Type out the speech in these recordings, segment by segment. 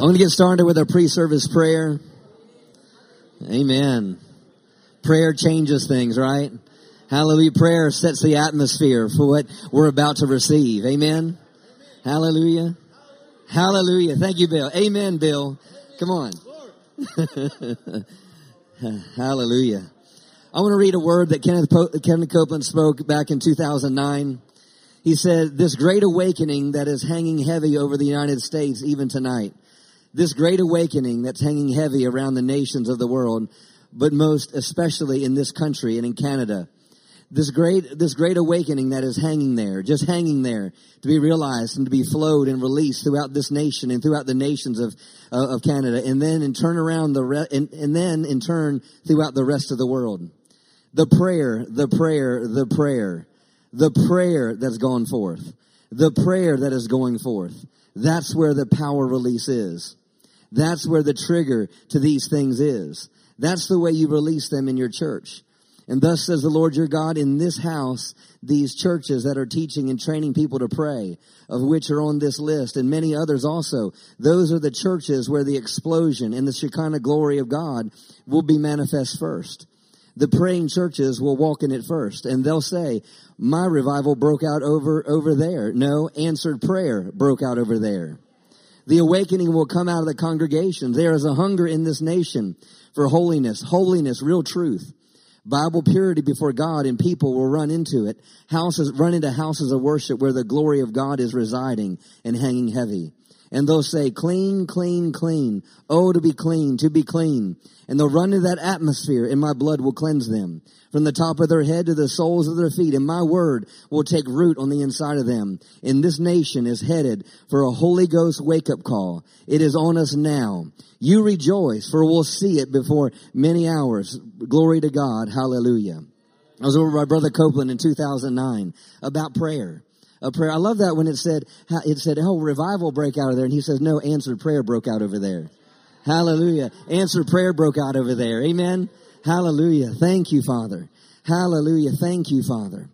I'm going to get started with our pre-service prayer. Amen. Prayer changes things, right? Hallelujah. Prayer sets the atmosphere for what we're about to receive. Amen. Hallelujah. Hallelujah. Thank you, Bill. Amen, Bill. Come on. Hallelujah. I want to read a word that Kenneth, po- Kenneth Copeland spoke back in 2009. He said, this great awakening that is hanging heavy over the United States even tonight this great awakening that's hanging heavy around the nations of the world, but most especially in this country and in Canada. This great, this great awakening that is hanging there, just hanging there to be realized and to be flowed and released throughout this nation and throughout the nations of, uh, of Canada and then in turn around the, re- and, and then in turn throughout the rest of the world. The prayer, the prayer, the prayer, the prayer that's gone forth, the prayer that is going forth. That's where the power release is. That's where the trigger to these things is. That's the way you release them in your church. And thus says the Lord your God, in this house, these churches that are teaching and training people to pray, of which are on this list, and many others also, those are the churches where the explosion and the Shekinah glory of God will be manifest first. The praying churches will walk in it first, and they'll say, my revival broke out over, over there. No, answered prayer broke out over there. The awakening will come out of the congregation. There is a hunger in this nation for holiness, holiness, real truth. Bible purity before God and people will run into it. Houses, run into houses of worship where the glory of God is residing and hanging heavy and they'll say, clean, clean, clean. Oh, to be clean, to be clean. And they'll run into that atmosphere and my blood will cleanse them from the top of their head to the soles of their feet. And my word will take root on the inside of them. And this nation is headed for a Holy Ghost wake up call. It is on us now. You rejoice for we'll see it before many hours. Glory to God. Hallelujah. I was over by Brother Copeland in 2009 about prayer a prayer. I love that when it said, it said, oh, revival break out of there. And he says, no, answered prayer broke out over there. Hallelujah. Answered prayer broke out over there. Amen. Hallelujah. Thank you, Father. Hallelujah. Thank you, Father.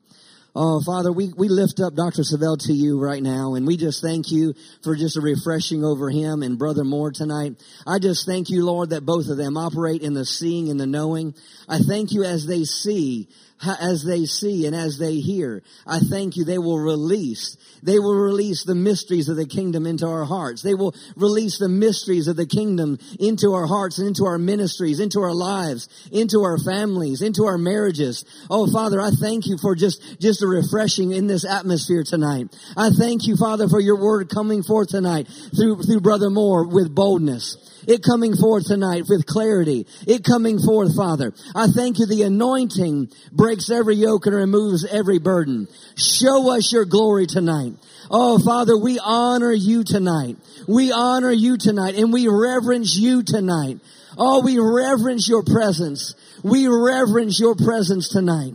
Oh, Father, we, we lift up Dr. Savelle to you right now, and we just thank you for just a refreshing over him and Brother Moore tonight. I just thank you, Lord, that both of them operate in the seeing and the knowing. I thank you as they see as they see and as they hear. I thank you they will release. They will release the mysteries of the kingdom into our hearts. They will release the mysteries of the kingdom into our hearts and into our ministries, into our lives, into our families, into our marriages. Oh, Father, I thank you for just, just a refreshing in this atmosphere tonight. I thank you, Father, for your word coming forth tonight through, through Brother Moore with boldness. It coming forth tonight with clarity. It coming forth, Father. I thank you the anointing breaks every yoke and removes every burden. Show us your glory tonight. Oh, Father, we honor you tonight. We honor you tonight and we reverence you tonight. Oh, we reverence your presence. We reverence your presence tonight.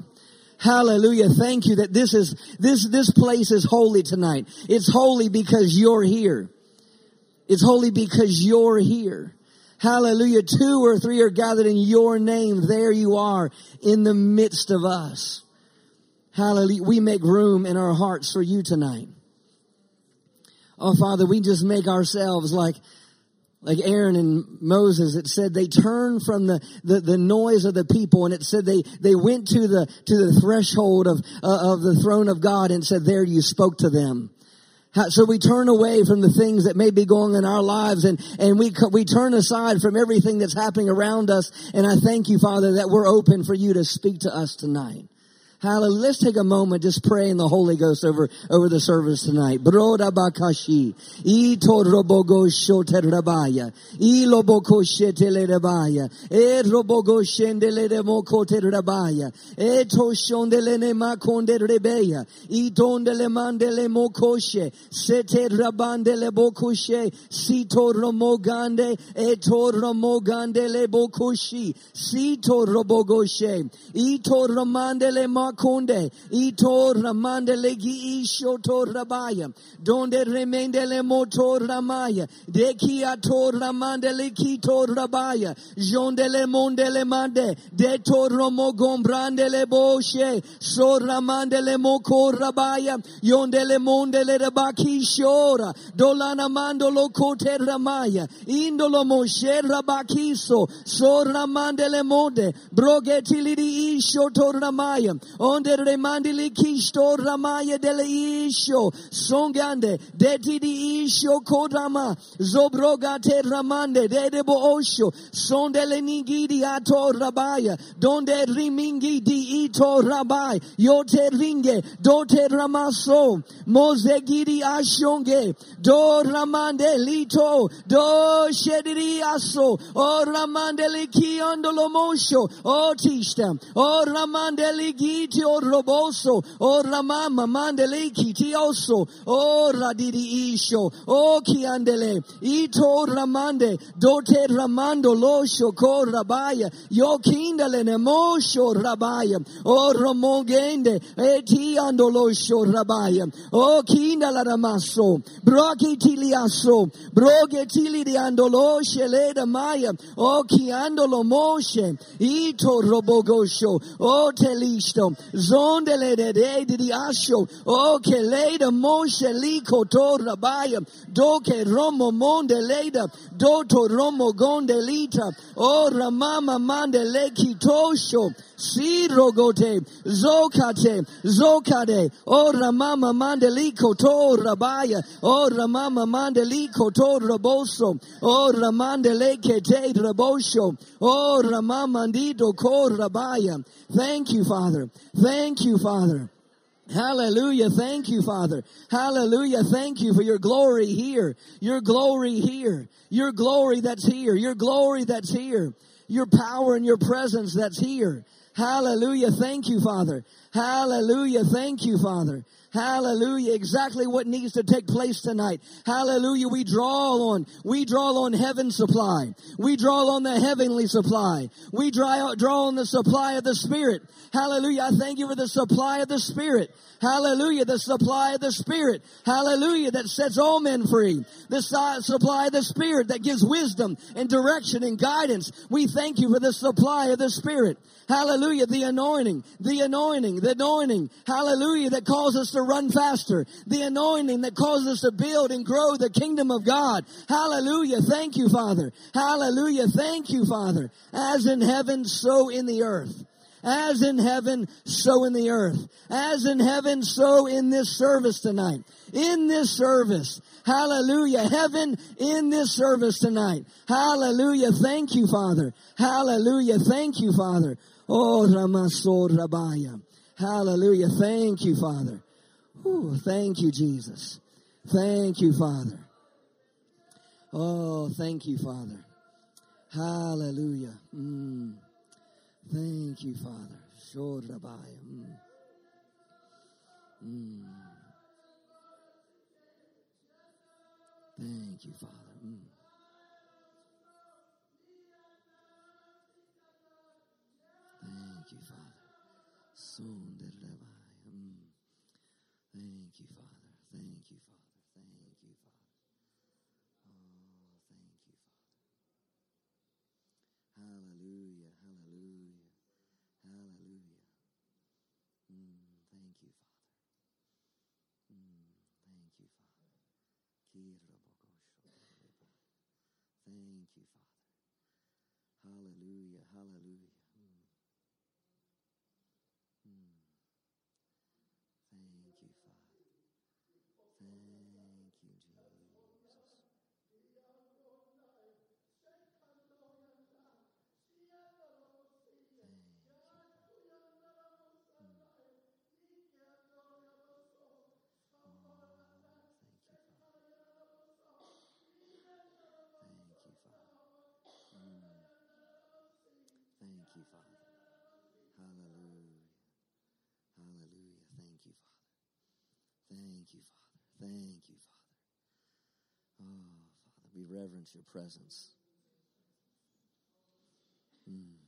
Hallelujah. Thank you that this is, this, this place is holy tonight. It's holy because you're here. It's holy because you're here. Hallelujah. Two or three are gathered in your name. There you are in the midst of us. Hallelujah. We make room in our hearts for you tonight. Oh, Father, we just make ourselves like, like Aaron and Moses, it said they turned from the, the, the, noise of the people and it said they, they went to the, to the threshold of, uh, of the throne of God and said, there you spoke to them. So we turn away from the things that may be going in our lives and, and we, we turn aside from everything that's happening around us. And I thank you, Father, that we're open for you to speak to us tonight. Hallelujah. Let's take a moment, just pray in the Holy Ghost over, over the service tonight. Broda bakashi. Shoterabaya. I shetelerabaya. Robogo terabaya. To shondele ne makonde rebeya. I tondele mandele mokoshe. Sete bokoshe. Si toromogande. Toromogande le bokoshi. Si torobogoshe. Mokoshe makonde. Ito ramande legi isho to rabaya. Donde remende le moto ramaya. Dekia to ramande leki to rabaya. Jonde le monde le mande. De to romo gombrande le boshe. So ramande le moko rabaya. Yonde le monde le rabaki shora. Dolana mando lo kote ramaya. Indolo moshe rabakiso. So ramande le monde. Brogeti lidi isho to ramaya. Onde remande li kisto ramaya dele isho. Songande. Deti di isho kodama. Zobrogate ramande. Dedebo osho. Sondele nigidi ato rabaya. Donde rimingi di ito rabai. Yote ringe. Dote ramaso. Mozegidi ashonge. Do ramande lito. Do shediri aso. O ramande liki ondolo mosho. O tishta. O ramande ligiti o roboso. O ramama mandele kiti oso. O radiri isho. O kiandele. Ito ramande. Dote ramando losho ko rabaya. Yo kindale ne mosho rabaya. O romogende. Eti ando losho rabaya. O kindala ramaso. Broki tiliaso. Broge tili di loshe leda maya. O kiandolo moshe. Ito robogosho. O telisto. Zondele de de di asho. O ke leda moshe to rabaya. Doke romo monde leda. Doto romo gonde lita. O ramama mande leki tosho. Sirogote. Zokate. Zokade. O ramama mande liko to rabaya. O ramama mande liko to raboso. O ramande leke te rabosho. O ramama ndido ko rabaya. Thank you, Father. Thank you, Father. Hallelujah. Thank you, Father. Hallelujah. Thank you for your glory here. Your glory here. Your glory that's here. Your glory that's here. Your power and your presence that's here. Hallelujah. Thank you, Father. Hallelujah. Thank you, Father. Hallelujah. Exactly what needs to take place tonight. Hallelujah. We draw on, we draw on heaven's supply. We draw on the heavenly supply. We draw, draw on the supply of the Spirit. Hallelujah. I thank you for the supply of the Spirit. Hallelujah. The supply of the Spirit. Hallelujah. That sets all men free. The supply of the Spirit that gives wisdom and direction and guidance. We thank you for the supply of the Spirit. Hallelujah. The anointing, the anointing, the anointing. Hallelujah. That calls us to run faster. The anointing that causes us to build and grow the kingdom of God. Hallelujah. Thank you, Father. Hallelujah. Thank you, Father. As in heaven, so in the earth. As in heaven, so in the earth. As in heaven, so in this service tonight. In this service. Hallelujah. Heaven in this service tonight. Hallelujah. Thank you, Father. Hallelujah. Thank you, Father. Oh, Ramaso Rabaya. Hallelujah. Thank you, Father. Ooh, thank you, Jesus. Thank you, Father. Oh, thank you, Father. Hallelujah. Mm. Thank you, Father. Mm. Mm. Thank you, Father. You, Father. Hallelujah. Hallelujah. Thank you, Father. Thank you, Father. Thank you, Father. Oh, Father, we reverence your presence. Mm.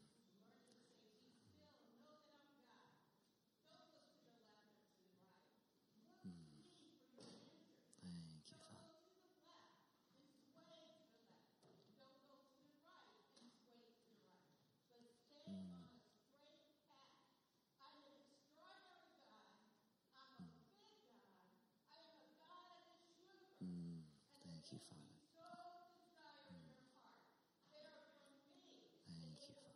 you, Father. Thank you, Father.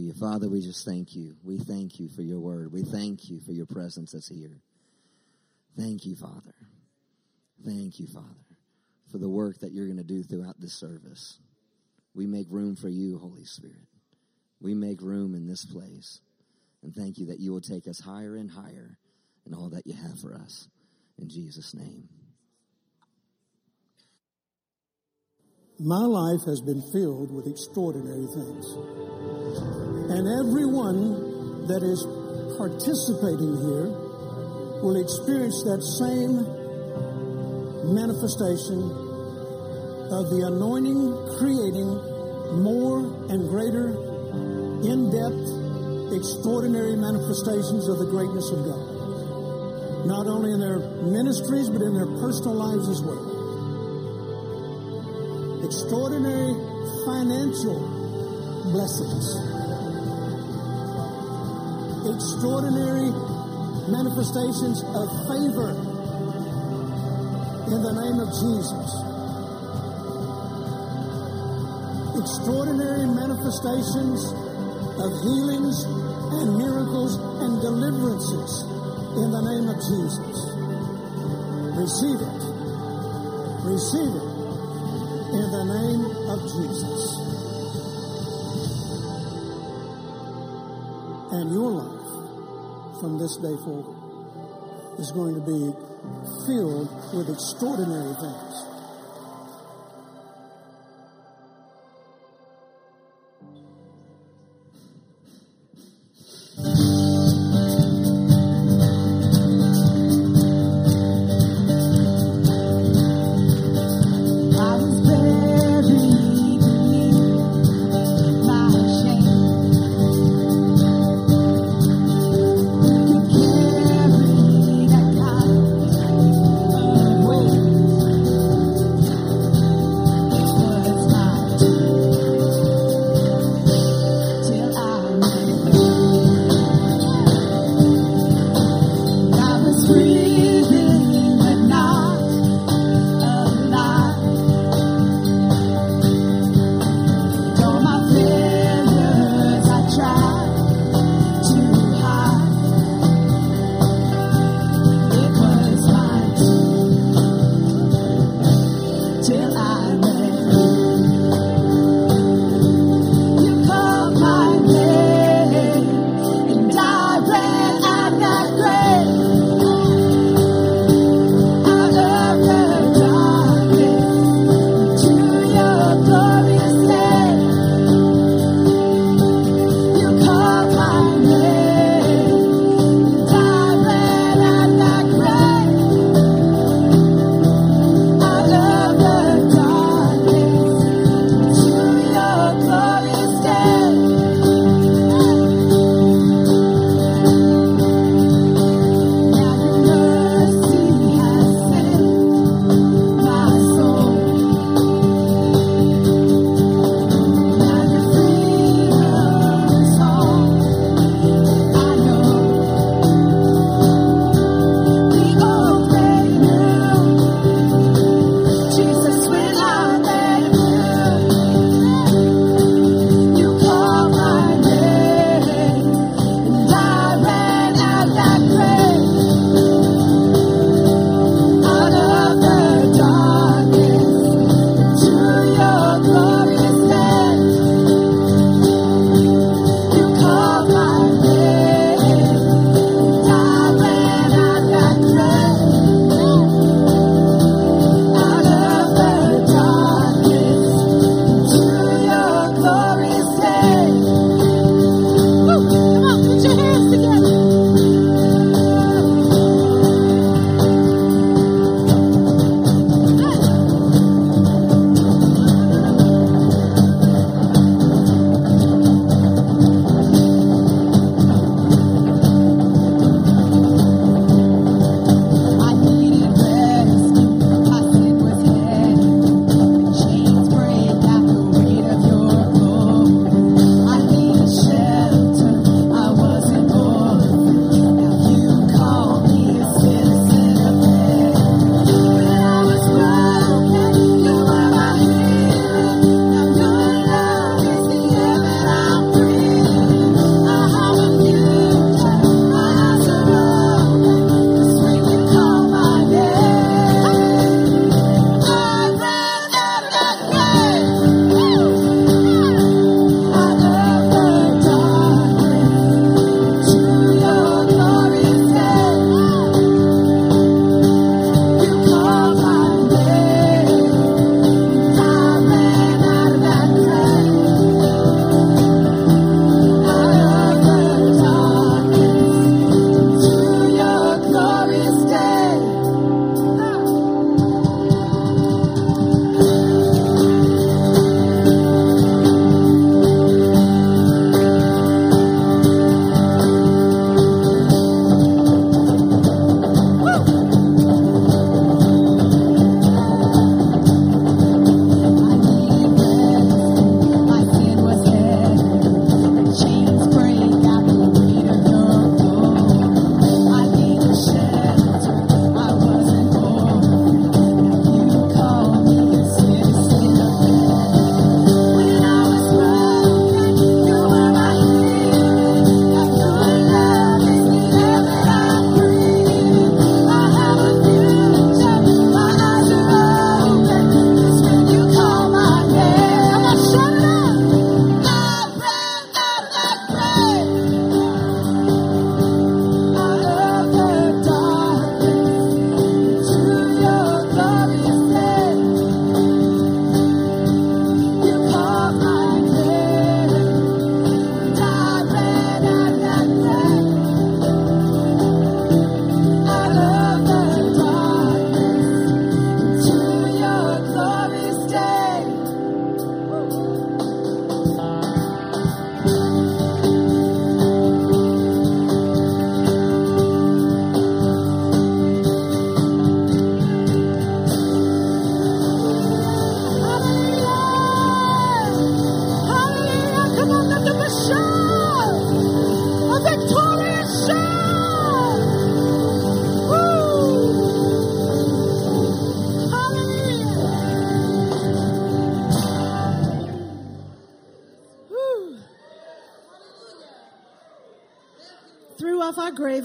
Hallelujah. Father, we just thank you. We thank you for your word. We thank you for your presence that's here. Thank you, Father. Thank you, Father, for the work that you're going to do throughout this service. We make room for you, Holy Spirit. We make room in this place. And thank you that you will take us higher and higher in all that you have for us. In Jesus' name. My life has been filled with extraordinary things. And everyone that is participating here will experience that same manifestation of the anointing creating more and greater, in depth, extraordinary manifestations of the greatness of God. Not only in their ministries, but in their personal lives as well. Extraordinary financial blessings. Extraordinary manifestations of favor in the name of Jesus. Extraordinary manifestations of healings and miracles and deliverances in the name of Jesus. Receive it. Receive it in the name of Jesus. And your life from this day forward is going to be filled with extraordinary things.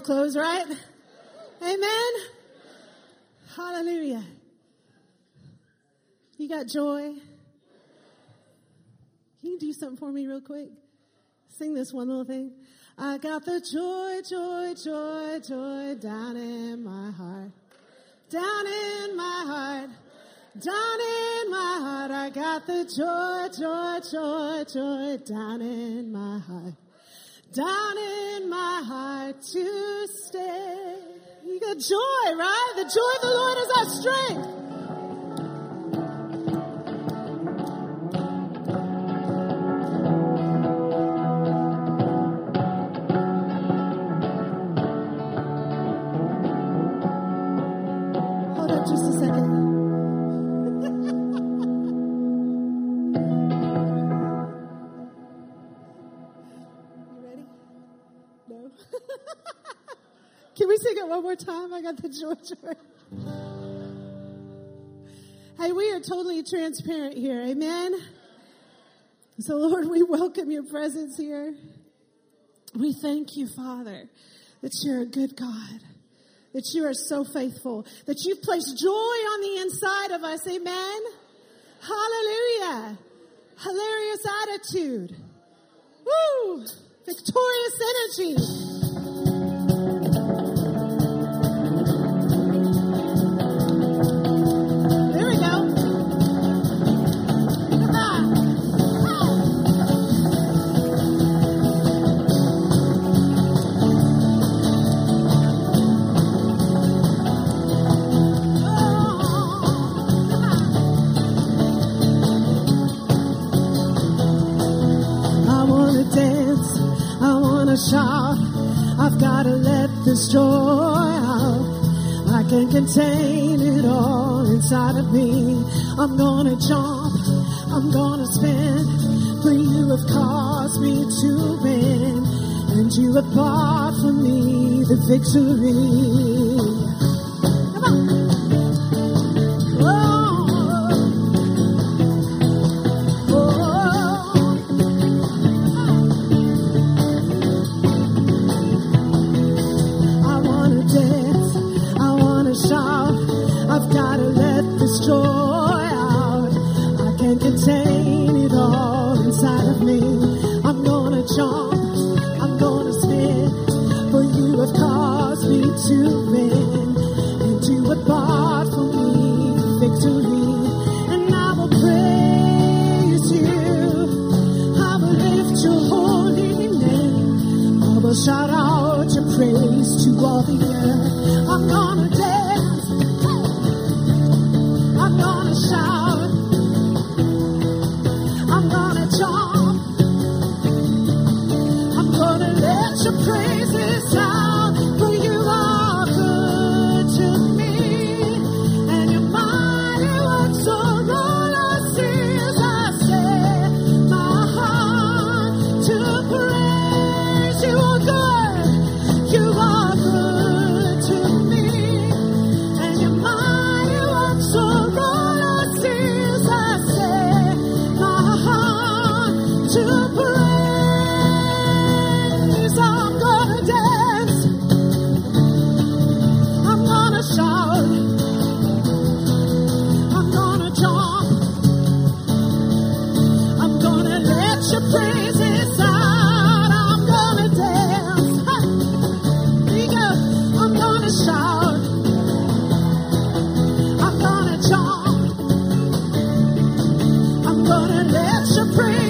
Clothes, right? Amen. Hallelujah. You got joy. Can you do something for me real quick? Sing this one little thing. I got the joy, joy, joy, joy down in my heart. Down in my heart. Down in my heart. I got the joy, joy, joy, joy down in my heart. Down in my heart to stay. Got joy, right? The joy of the Lord is our strength. Time? I got the joy. Hey, we are totally transparent here. Amen. So, Lord, we welcome your presence here. We thank you, Father, that you're a good God, that you are so faithful, that you've placed joy on the inside of us. Amen. Hallelujah. Hilarious attitude. Woo! Victorious energy. Contain it all inside of me. I'm gonna jump, I'm gonna spin. For you have caused me to win, and you have bought for me the victory. Gonna let your praises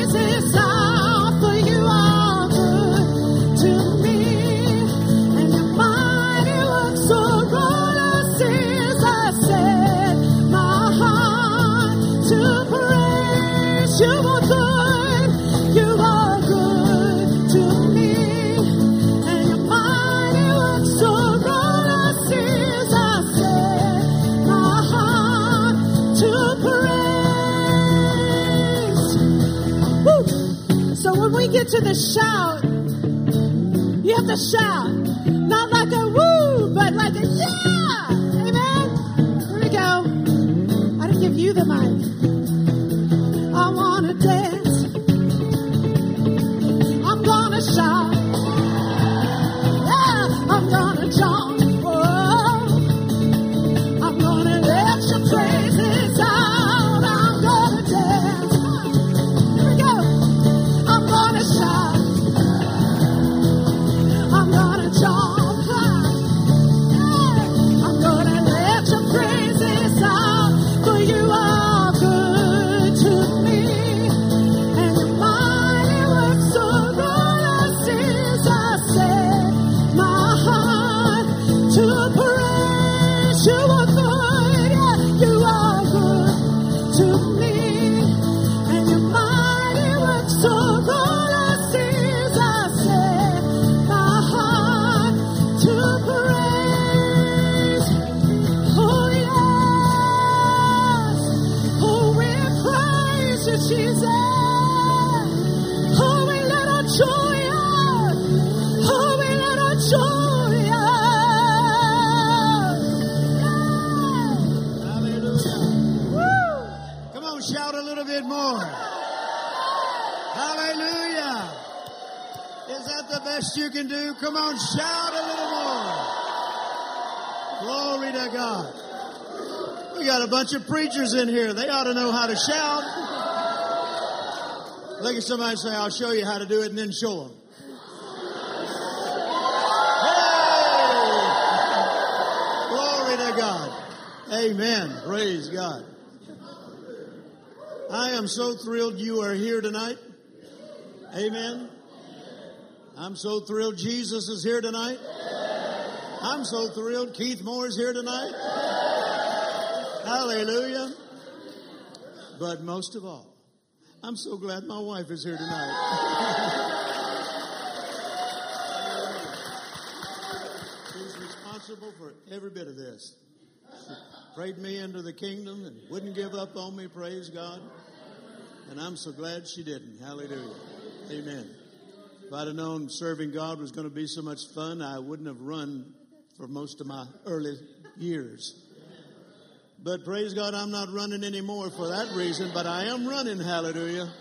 to the shout, you have to shout. Bunch of preachers in here. They ought to know how to shout. Look at somebody and say, I'll show you how to do it and then show them. Hey! Glory to God. Amen. Praise God. I am so thrilled you are here tonight. Amen. I'm so thrilled Jesus is here tonight. I'm so thrilled Keith Moore is here tonight. Hallelujah. But most of all, I'm so glad my wife is here tonight. She's responsible for every bit of this. She prayed me into the kingdom and wouldn't give up on me, praise God. And I'm so glad she didn't. Hallelujah. Amen. If I'd have known serving God was going to be so much fun, I wouldn't have run for most of my early years. But praise God, I'm not running anymore for that reason, but I am running. Hallelujah.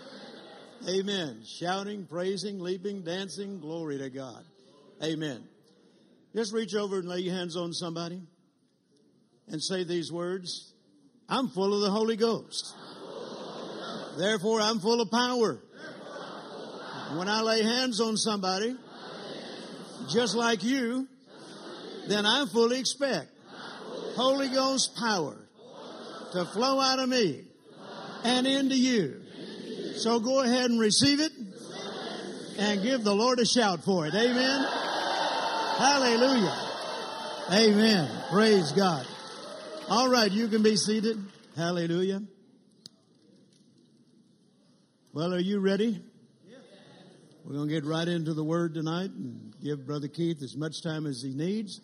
Amen. Shouting, praising, leaping, dancing. Glory to God. Amen. Just reach over and lay your hands on somebody and say these words. I'm full of the Holy Ghost. Therefore, I'm full of power. When I lay hands on somebody, just like you, then I fully expect Holy Ghost power to flow out of me and into you. So go ahead and receive it and give the Lord a shout for it. Amen. Hallelujah. Amen. Praise God. All right, you can be seated. Hallelujah. Well, are you ready? We're going to get right into the word tonight and give Brother Keith as much time as he needs.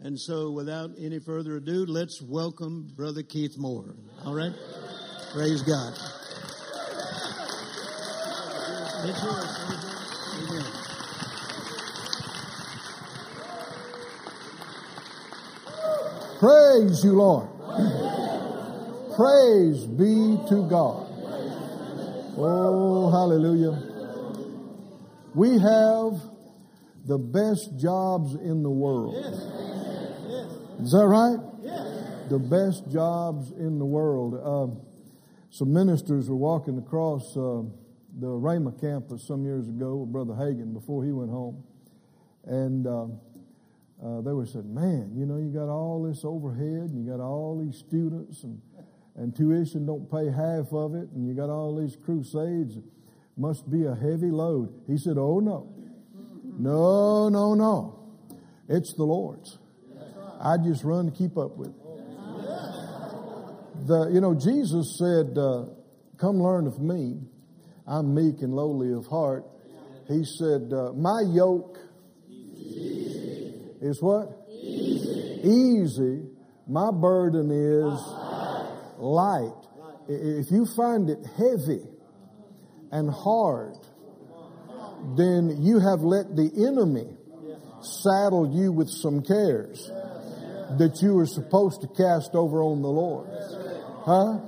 And so, without any further ado, let's welcome Brother Keith Moore. All right? Praise God. It's yours. Praise you, Lord. Praise be to God. Oh, hallelujah. We have the best jobs in the world. Is that right? Yes. The best jobs in the world. Um, some ministers were walking across uh, the Rhema campus some years ago with Brother Hagin before he went home. And uh, uh, they were saying, man, you know, you got all this overhead, and you got all these students, and, and tuition don't pay half of it, and you got all these crusades. It must be a heavy load. He said, oh, no. No, no, no. It's the Lord's. I just run to keep up with it. The, you know, Jesus said, uh, come learn of me. I'm meek and lowly of heart. He said, uh, my yoke is what? Easy. Easy. My burden is light. If you find it heavy and hard, then you have let the enemy saddle you with some cares that you were supposed to cast over on the Lord. Huh?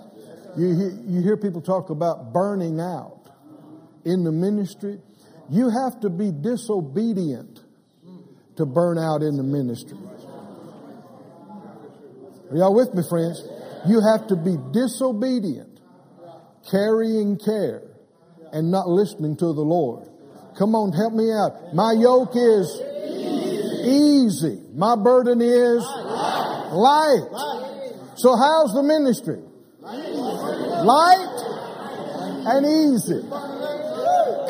You, you hear people talk about burning out in the ministry. You have to be disobedient to burn out in the ministry. Are y'all with me, friends? You have to be disobedient, carrying care, and not listening to the Lord. Come on, help me out. My yoke is easy. My burden is light. So how's the ministry? Light and easy.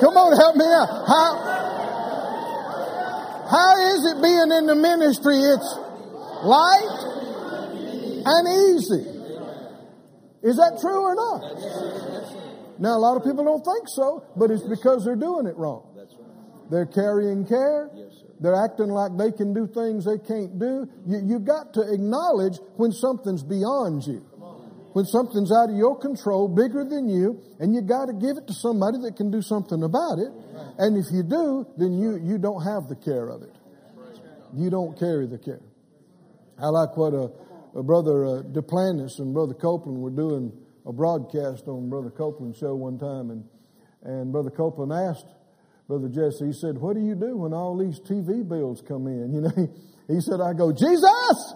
Come on, help me out. How, how is it being in the ministry? It's light and easy. Is that true or not? Now, a lot of people don't think so, but it's because they're doing it wrong. They're carrying care. They're acting like they can do things they can't do. You, you've got to acknowledge when something's beyond you. When something's out of your control, bigger than you, and you got to give it to somebody that can do something about it. And if you do, then you, you don't have the care of it. You don't carry the care. I like what a, a brother uh, and brother Copeland were doing a broadcast on brother Copeland's show one time, and and brother Copeland asked brother Jesse. He said, "What do you do when all these TV bills come in?" You know, he, said, "I go, Jesus,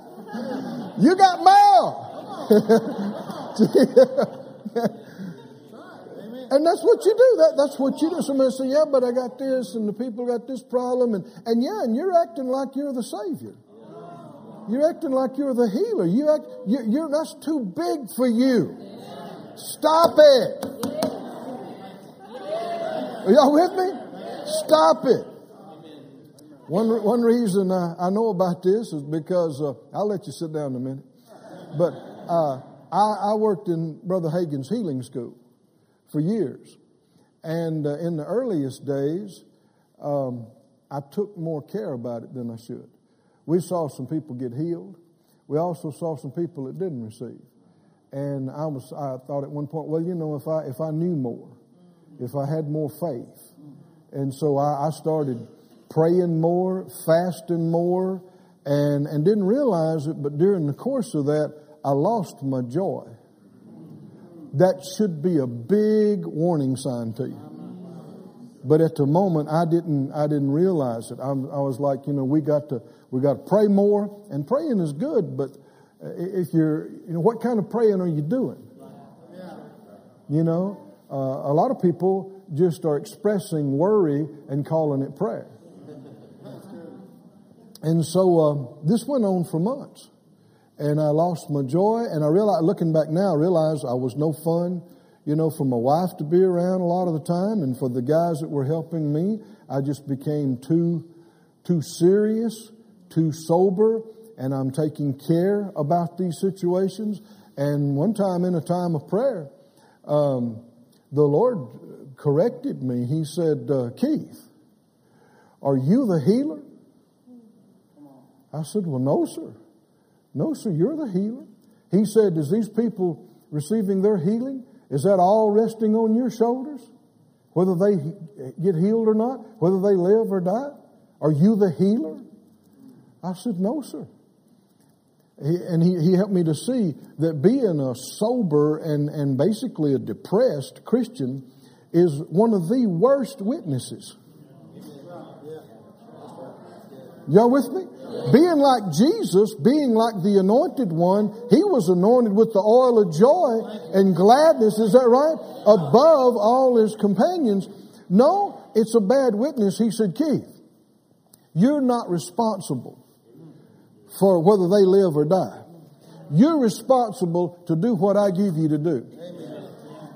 you got mail." And that's what you do. That, that's what you do. Somebody say, yeah, but I got this and the people got this problem. And, and yeah, and you're acting like you're the Savior. You're acting like you're the healer. You act, you, you're, that's too big for you. Stop it. Are y'all with me? Stop it. One, one reason I, I know about this is because, uh, I'll let you sit down in a minute. But uh, I, I worked in Brother Hagin's healing school for years. And uh, in the earliest days, um, I took more care about it than I should. We saw some people get healed. We also saw some people that didn't receive. And I was, I thought at one point, well, you know, if I, if I knew more, if I had more faith. And so I, I started praying more, fasting more, and, and didn't realize it, but during the course of that, I lost my joy. That should be a big warning sign to you. But at the moment, I didn't, I didn't realize it. I, I was like, you know, we got to, we got to pray more, and praying is good, but if you're, you know, what kind of praying are you doing? You know, uh, a lot of people just are expressing worry and calling it prayer. And so uh, this went on for months. And I lost my joy. And I realized, looking back now, I realized I was no fun, you know, for my wife to be around a lot of the time. And for the guys that were helping me, I just became too, too serious, too sober. And I'm taking care about these situations. And one time in a time of prayer, um, the Lord corrected me. He said, uh, Keith, are you the healer? I said, Well, no, sir. No, sir, you're the healer. He said, Is these people receiving their healing? Is that all resting on your shoulders? Whether they get healed or not? Whether they live or die? Are you the healer? I said, No, sir. He, and he, he helped me to see that being a sober and, and basically a depressed Christian is one of the worst witnesses. Y'all with me? Being like Jesus, being like the anointed one, he was anointed with the oil of joy and gladness, is that right? Above all his companions. No, it's a bad witness. He said, Keith, you're not responsible for whether they live or die. You're responsible to do what I give you to do.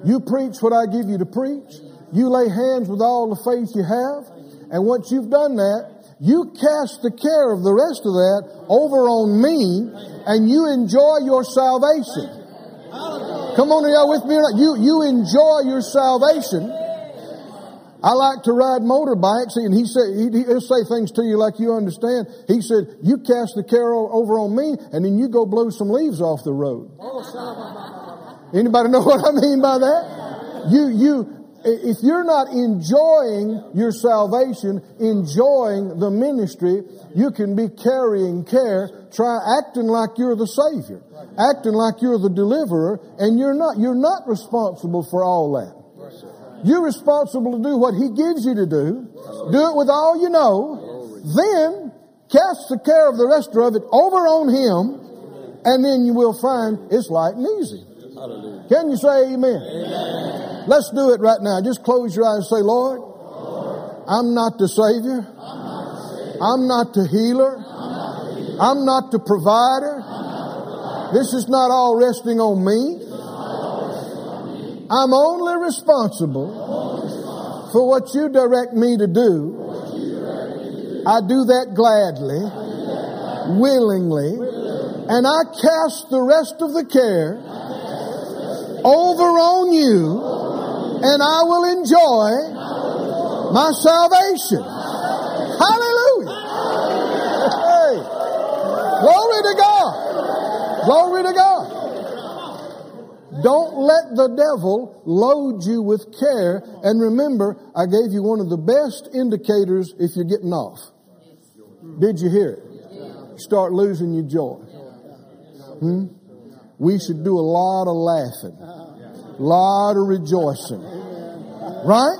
You preach what I give you to preach. You lay hands with all the faith you have. And once you've done that, you cast the care of the rest of that over on me and you enjoy your salvation. Come on, are y'all with me? You, you enjoy your salvation. I like to ride motorbikes, and he said he, will say things to you like you understand. He said, "You cast the care over on me, and then you go blow some leaves off the road." Anybody know what I mean by that? You you if you're not enjoying your salvation, enjoying the ministry, you can be carrying care, try acting like you're the Savior, acting like you're the deliverer, and you're not. You're not responsible for all that. You're responsible to do what He gives you to do. Do it with all you know. Then cast the care of the rest of it over on Him, and then you will find it's light and easy. Can you say amen? amen? Let's do it right now. Just close your eyes and say, Lord, I'm not the Savior. I'm not the healer. I'm not the provider. This is not all resting on me. I'm only responsible for what you direct me to do. I do that gladly, willingly, and I cast the rest of the care over on you, and I will enjoy my salvation. Hallelujah. Hey. Glory to God. Glory to God. Don't let the devil load you with care. And remember, I gave you one of the best indicators if you're getting off. Did you hear it? Start losing your joy. Hmm? We should do a lot of laughing, a lot of rejoicing. Right?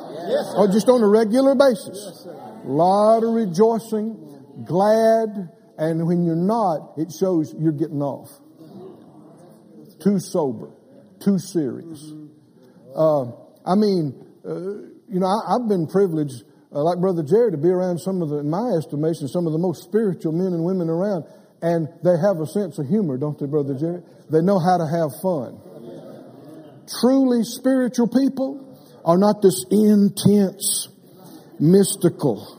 Or just on a regular basis. A lot of rejoicing, glad, and when you're not, it shows you're getting off. Too sober, too serious. Uh, I mean, uh, you know, I, have been privileged, uh, like Brother Jerry, to be around some of the, in my estimation, some of the most spiritual men and women around, and they have a sense of humor, don't they, Brother Jerry? They know how to have fun. Truly spiritual people are not this intense, mystical.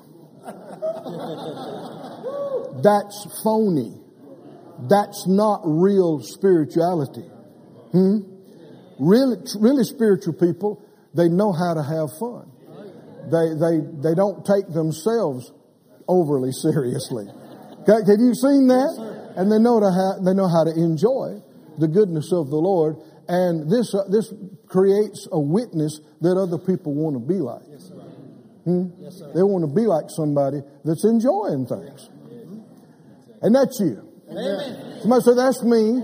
That's phony. That's not real spirituality. Hmm? Really, really spiritual people, they know how to have fun. They, they, they don't take themselves overly seriously. Have you seen that? And they know, to ha- they know how to enjoy the goodness of the Lord. And this, uh, this creates a witness that other people want to be like. Hmm? They want to be like somebody that's enjoying things. And that's you. Amen. Somebody say, that's me.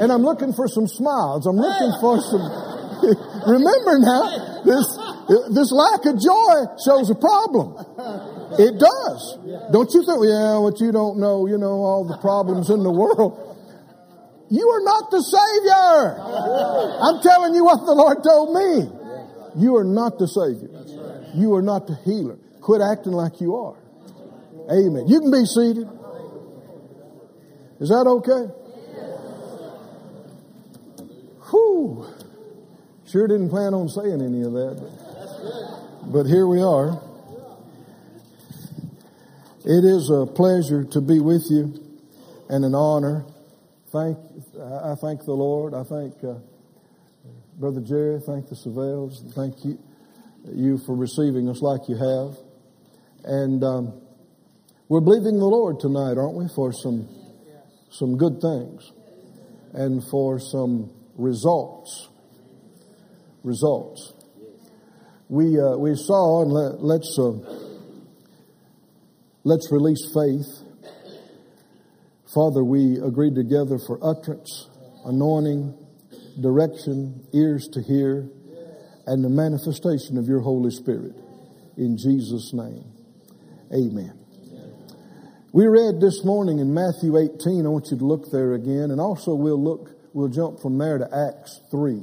And I'm looking for some smiles. I'm looking for some. Remember now, this, this lack of joy shows a problem. It does. Don't you think, yeah, what you don't know, you know, all the problems in the world. You are not the Savior. I'm telling you what the Lord told me. You are not the Savior. You are not the healer. Quit acting like you are. Amen. You can be seated. Is that okay? Whew. Sure didn't plan on saying any of that. But, but here we are. It is a pleasure to be with you and an honor. Thank, I thank the Lord. I thank uh, Brother Jerry. Thank the Savelles. Thank you, you for receiving us like you have. And um, we're believing the Lord tonight, aren't we, for some some good things and for some results. Results. We, uh, we saw, and let, let's, uh, let's release faith. Father, we agreed together for utterance, anointing, direction, ears to hear, and the manifestation of your Holy Spirit. In Jesus' name, amen. We read this morning in Matthew 18. I want you to look there again, and also we'll look, we'll jump from there to Acts 3.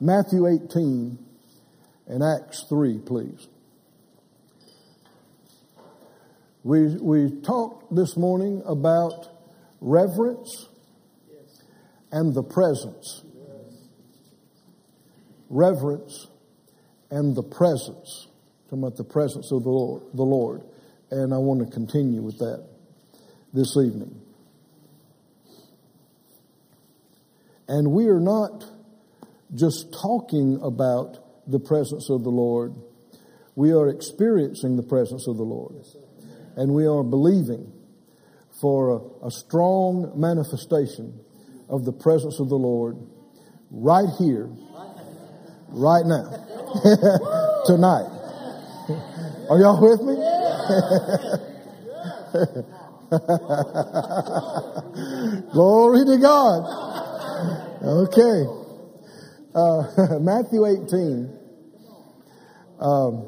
Matthew 18 and Acts 3, please. We, we talked this morning about reverence and the presence. Reverence and the presence. Talking about the presence of the Lord. The Lord and I want to continue with that this evening. And we are not just talking about the presence of the Lord, we are experiencing the presence of the Lord. And we are believing for a, a strong manifestation of the presence of the Lord right here, right now, tonight. Are y'all with me? Glory to God. Okay. Uh, Matthew 18. Um,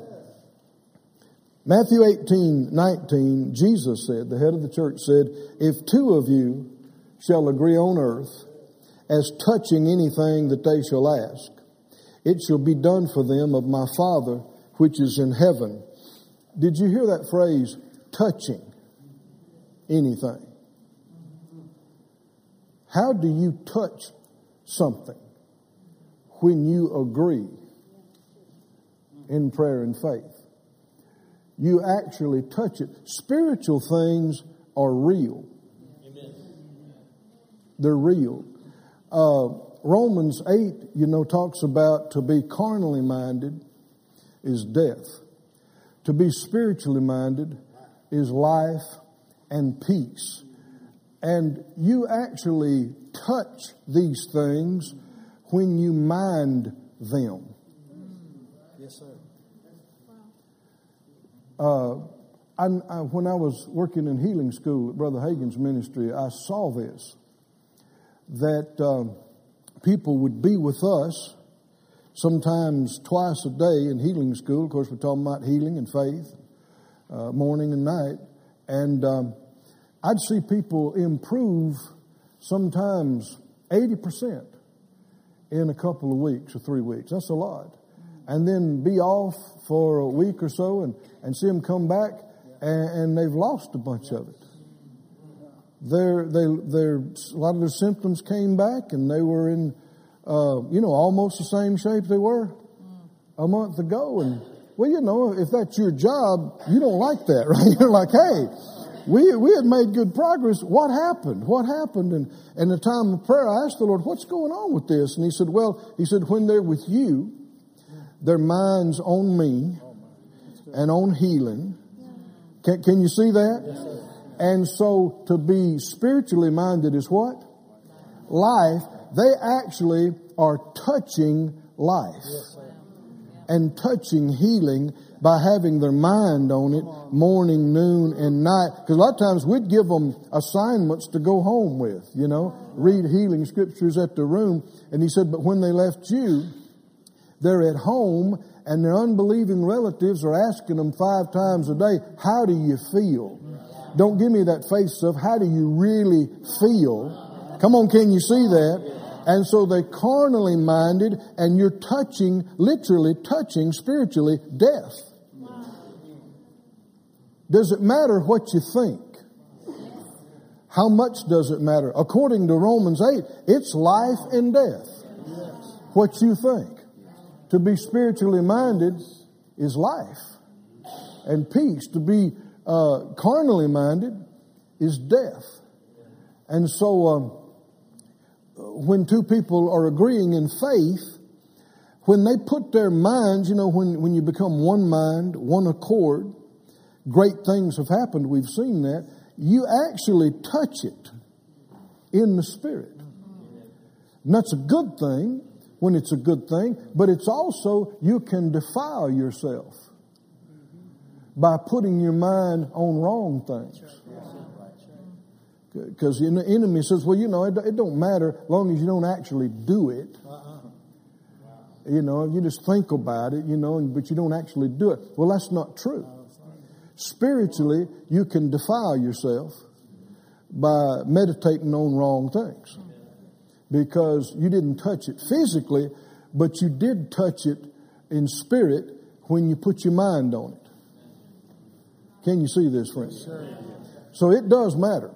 Matthew 18, 19, Jesus said, the head of the church said, If two of you shall agree on earth as touching anything that they shall ask, it shall be done for them of my Father which is in heaven. Did you hear that phrase, touching anything? How do you touch something when you agree in prayer and faith? You actually touch it. Spiritual things are real. Amen. They're real. Uh, Romans 8, you know, talks about to be carnally minded is death. To be spiritually minded is life and peace. And you actually touch these things when you mind them. Yes, sir. Uh, I, I, when I was working in healing school at Brother Hagin's ministry, I saw this that uh, people would be with us sometimes twice a day in healing school. Of course, we're talking about healing and faith, uh, morning and night. And um, I'd see people improve sometimes 80% in a couple of weeks or three weeks. That's a lot. And then be off for a week or so and, and see them come back and, and they've lost a bunch of it. Their, they, their, a lot of their symptoms came back and they were in, uh, you know, almost the same shape they were a month ago. And, well, you know, if that's your job, you don't like that, right? You're like, hey, we, we had made good progress. What happened? What happened? And in the time of prayer, I asked the Lord, what's going on with this? And he said, well, he said, when they're with you, their mind's on me and on healing. Can, can you see that? And so to be spiritually minded is what? Life. They actually are touching life and touching healing by having their mind on it morning, noon, and night. Because a lot of times we'd give them assignments to go home with, you know, read healing scriptures at the room. And he said, but when they left you, they're at home and their unbelieving relatives are asking them five times a day, how do you feel? Don't give me that face stuff. How do you really feel? Come on, can you see that? And so they're carnally minded, and you're touching, literally touching spiritually, death. Does it matter what you think? How much does it matter? According to Romans 8, it's life and death. What you think. To be spiritually minded is life and peace. To be uh, carnally minded is death. And so, um, when two people are agreeing in faith, when they put their minds, you know, when, when you become one mind, one accord, great things have happened. We've seen that. You actually touch it in the Spirit. And that's a good thing when it's a good thing, but it's also you can defile yourself by putting your mind on wrong things. Because the enemy says, well, you know, it, it don't matter as long as you don't actually do it. Uh-huh. You know, you just think about it, you know, but you don't actually do it. Well, oh, that's not true. Spiritually, you can defile yourself by meditating on wrong things because you didn't touch it physically, but you did touch it in spirit when you put your mind on it. Can you see this, friends? So it does matter.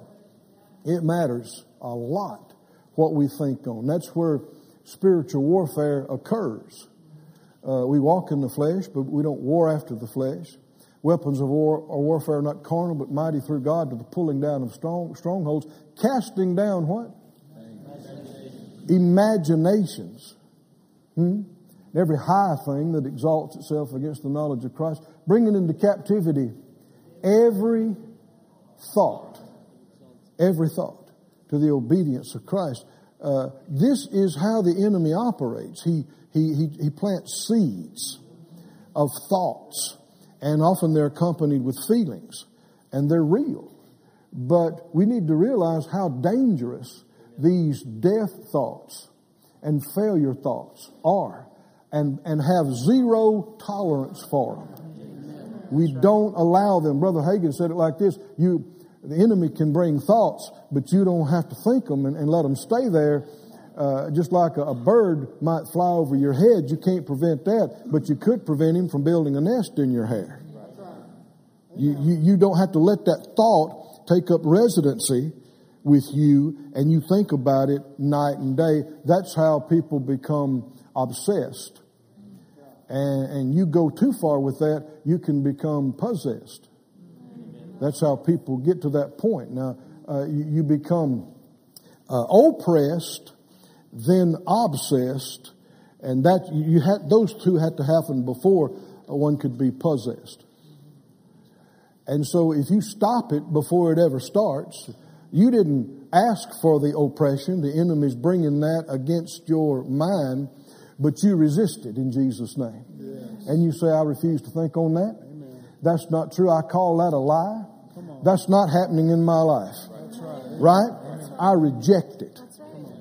It matters a lot what we think on. That's where spiritual warfare occurs. Uh, we walk in the flesh, but we don't war after the flesh. Weapons of war or warfare are not carnal, but mighty through God to the pulling down of strong, strongholds, casting down what? Imaginations. Hmm? Every high thing that exalts itself against the knowledge of Christ, bringing into captivity every thought, every thought to the obedience of Christ. Uh, this is how the enemy operates. He, he, he, he plants seeds of thoughts and often they're accompanied with feelings, and they're real. But we need to realize how dangerous these death thoughts and failure thoughts are, and, and have zero tolerance for them. We don't allow them. Brother Hagin said it like this you, the enemy can bring thoughts, but you don't have to think them and, and let them stay there. Uh, just like a, a, bird might fly over your head, you can't prevent that, but you could prevent him from building a nest in your hair. You, you, you don't have to let that thought take up residency with you and you think about it night and day. That's how people become obsessed. And, and you go too far with that, you can become possessed. That's how people get to that point. Now, uh, you, you, become uh, oppressed then obsessed, and that you had those two had to happen before one could be possessed. And so if you stop it before it ever starts, you didn't ask for the oppression. The enemy's bringing that against your mind, but you resist it in Jesus' name. Yes. And you say, I refuse to think on that. Amen. That's not true. I call that a lie. That's not happening in my life. Right? I reject it.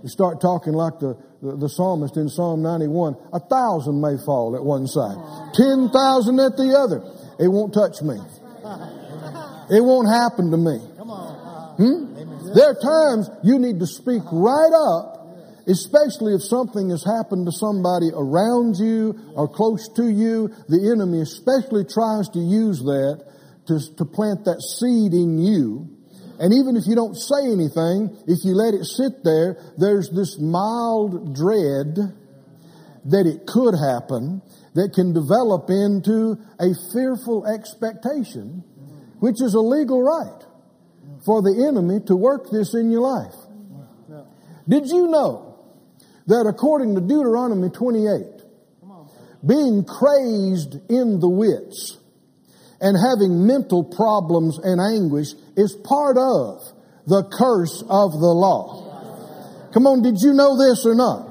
You start talking like the, the, the, psalmist in Psalm 91. A thousand may fall at one side, ten thousand at the other. It won't touch me. It won't happen to me. Hmm? There are times you need to speak right up, especially if something has happened to somebody around you or close to you. The enemy especially tries to use that to, to plant that seed in you and even if you don't say anything, if you let it sit there, there's this mild dread that it could happen that can develop into a fearful expectation, which is a legal right for the enemy to work this in your life. Did you know that according to Deuteronomy 28, being crazed in the wits, and having mental problems and anguish is part of the curse of the law. Come on, did you know this or not?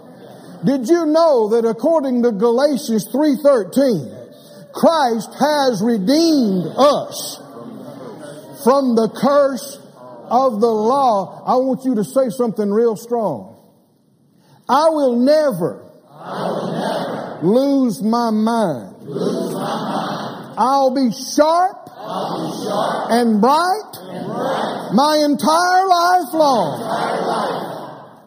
Did you know that according to Galatians 3:13, Christ has redeemed us from the curse of the law? I want you to say something real strong. I will never, I will never lose, my mind. lose my mind I'll be sharp, I'll be sharp and, bright and bright my entire life long. Entire life.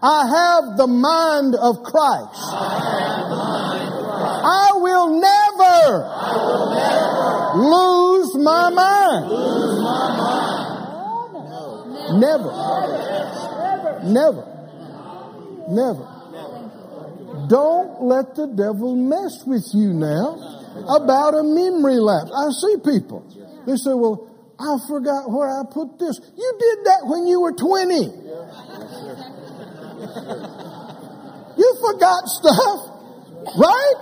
I have the mind of Christ. I, will never, I will never lose my mind. Lose my mind. Never. Never. Never. Never. Don't let the devil mess with you now about a memory lapse. I see people. They say, well, I forgot where I put this. You did that when you were 20. You forgot stuff, right?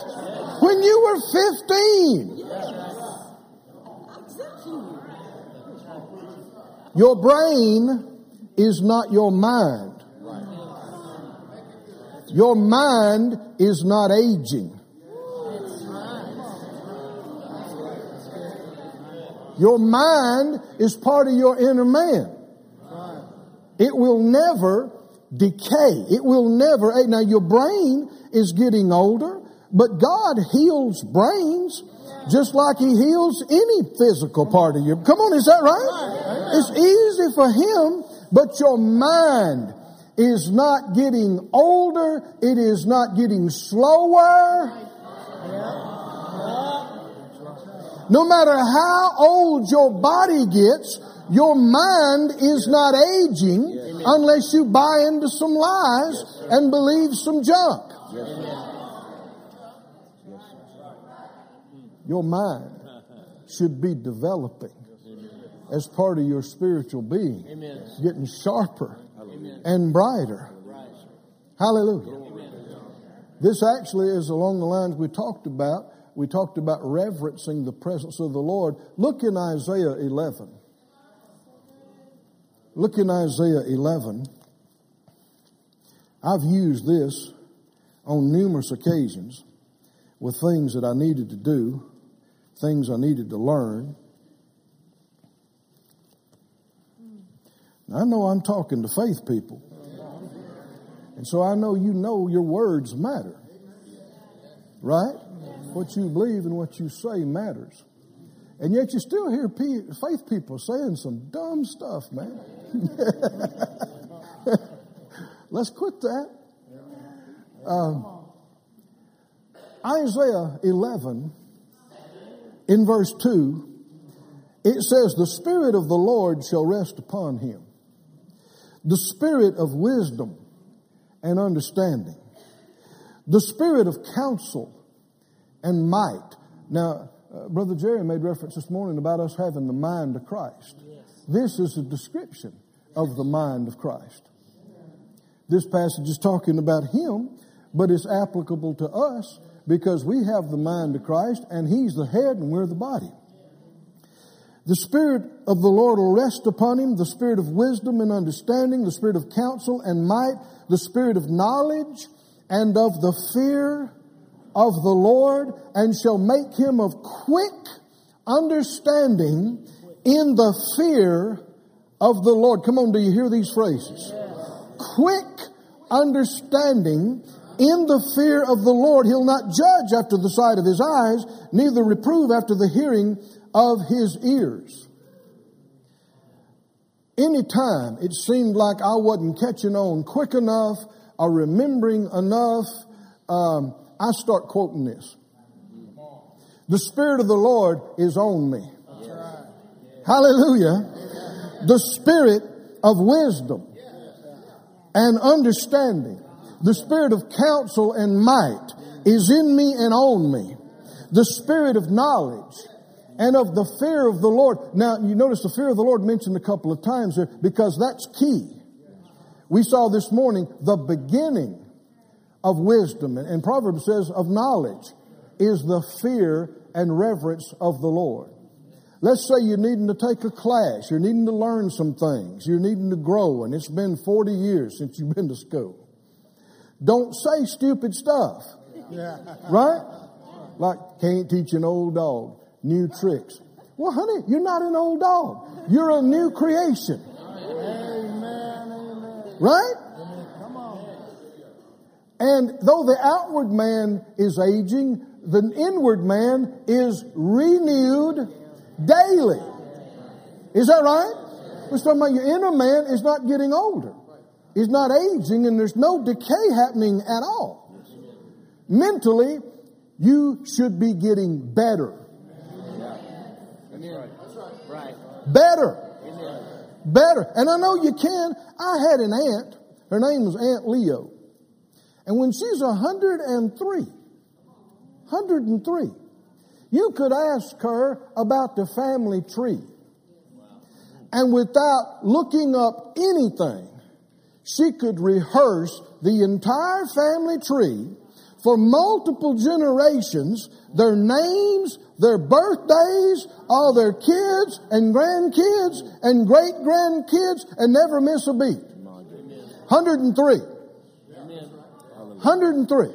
When you were 15. Your brain is not your mind. Your mind is not aging. Your mind is part of your inner man. It will never decay. It will never, now your brain is getting older, but God heals brains just like He heals any physical part of you. Come on, is that right? It's easy for Him, but your mind is not getting older. It is not getting slower. No matter how old your body gets, your mind is not aging unless you buy into some lies and believe some junk. Your mind should be developing as part of your spiritual being, getting sharper and brighter. Hallelujah. This actually is along the lines we talked about we talked about reverencing the presence of the Lord. Look in Isaiah 11. Look in Isaiah 11. I've used this on numerous occasions with things that I needed to do, things I needed to learn. I know I'm talking to faith people. And so I know you know your words matter. Right? What you believe and what you say matters. And yet you still hear faith people saying some dumb stuff, man. Let's quit that. Um, Isaiah 11, in verse 2, it says, The Spirit of the Lord shall rest upon him, the Spirit of wisdom and understanding, the Spirit of counsel and might. Now, uh, Brother Jerry made reference this morning about us having the mind of Christ. Yes. This is a description of the mind of Christ. this passage is talking about him, but it's applicable to us because we have the mind of Christ and he's the head and we're the body. The Spirit of the Lord will rest upon him, the Spirit of wisdom and understanding, the Spirit of counsel and might, the Spirit of knowledge and of the fear of the Lord, and shall make him of quick understanding in the fear of the Lord. Come on, do you hear these phrases? Quick understanding in the fear of the Lord. He'll not judge after the sight of his eyes, neither reprove after the hearing of his ears. Anytime it seemed like I wasn't catching on quick enough or remembering enough, um, I start quoting this. The Spirit of the Lord is on me. Hallelujah. The Spirit of wisdom and understanding. The Spirit of counsel and might is in me and on me. The Spirit of knowledge and of the fear of the Lord. Now, you notice the fear of the Lord mentioned a couple of times here because that's key. We saw this morning the beginning of wisdom, and Proverbs says of knowledge is the fear and reverence of the Lord. Let's say you're needing to take a class, you're needing to learn some things, you're needing to grow, and it's been 40 years since you've been to school. Don't say stupid stuff. Right? Like, can't teach an old dog new tricks. Well, honey, you're not an old dog. You're a new creation. Amen. Right? And though the outward man is aging, the inward man is renewed daily. Is that right? We're talking about your inner man is not getting older. He's not aging and there's no decay happening at all. Mentally, you should be getting better. Better. Better. And I know you can. I had an aunt. Her name was Aunt Leo. And when she's 103, 103, you could ask her about the family tree. And without looking up anything, she could rehearse the entire family tree for multiple generations, their names, their birthdays, all their kids and grandkids and great grandkids, and never miss a beat. 103. 103.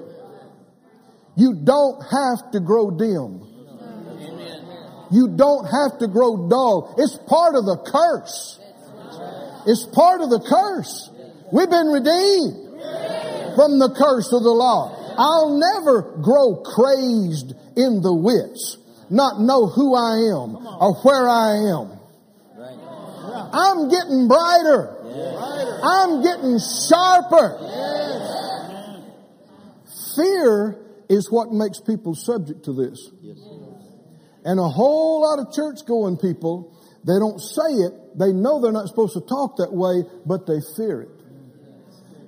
You don't have to grow dim. You don't have to grow dull. It's part of the curse. It's part of the curse. We've been redeemed from the curse of the law. I'll never grow crazed in the wits, not know who I am or where I am. I'm getting brighter. I'm getting sharper. Fear is what makes people subject to this. And a whole lot of church going people, they don't say it. They know they're not supposed to talk that way, but they fear it.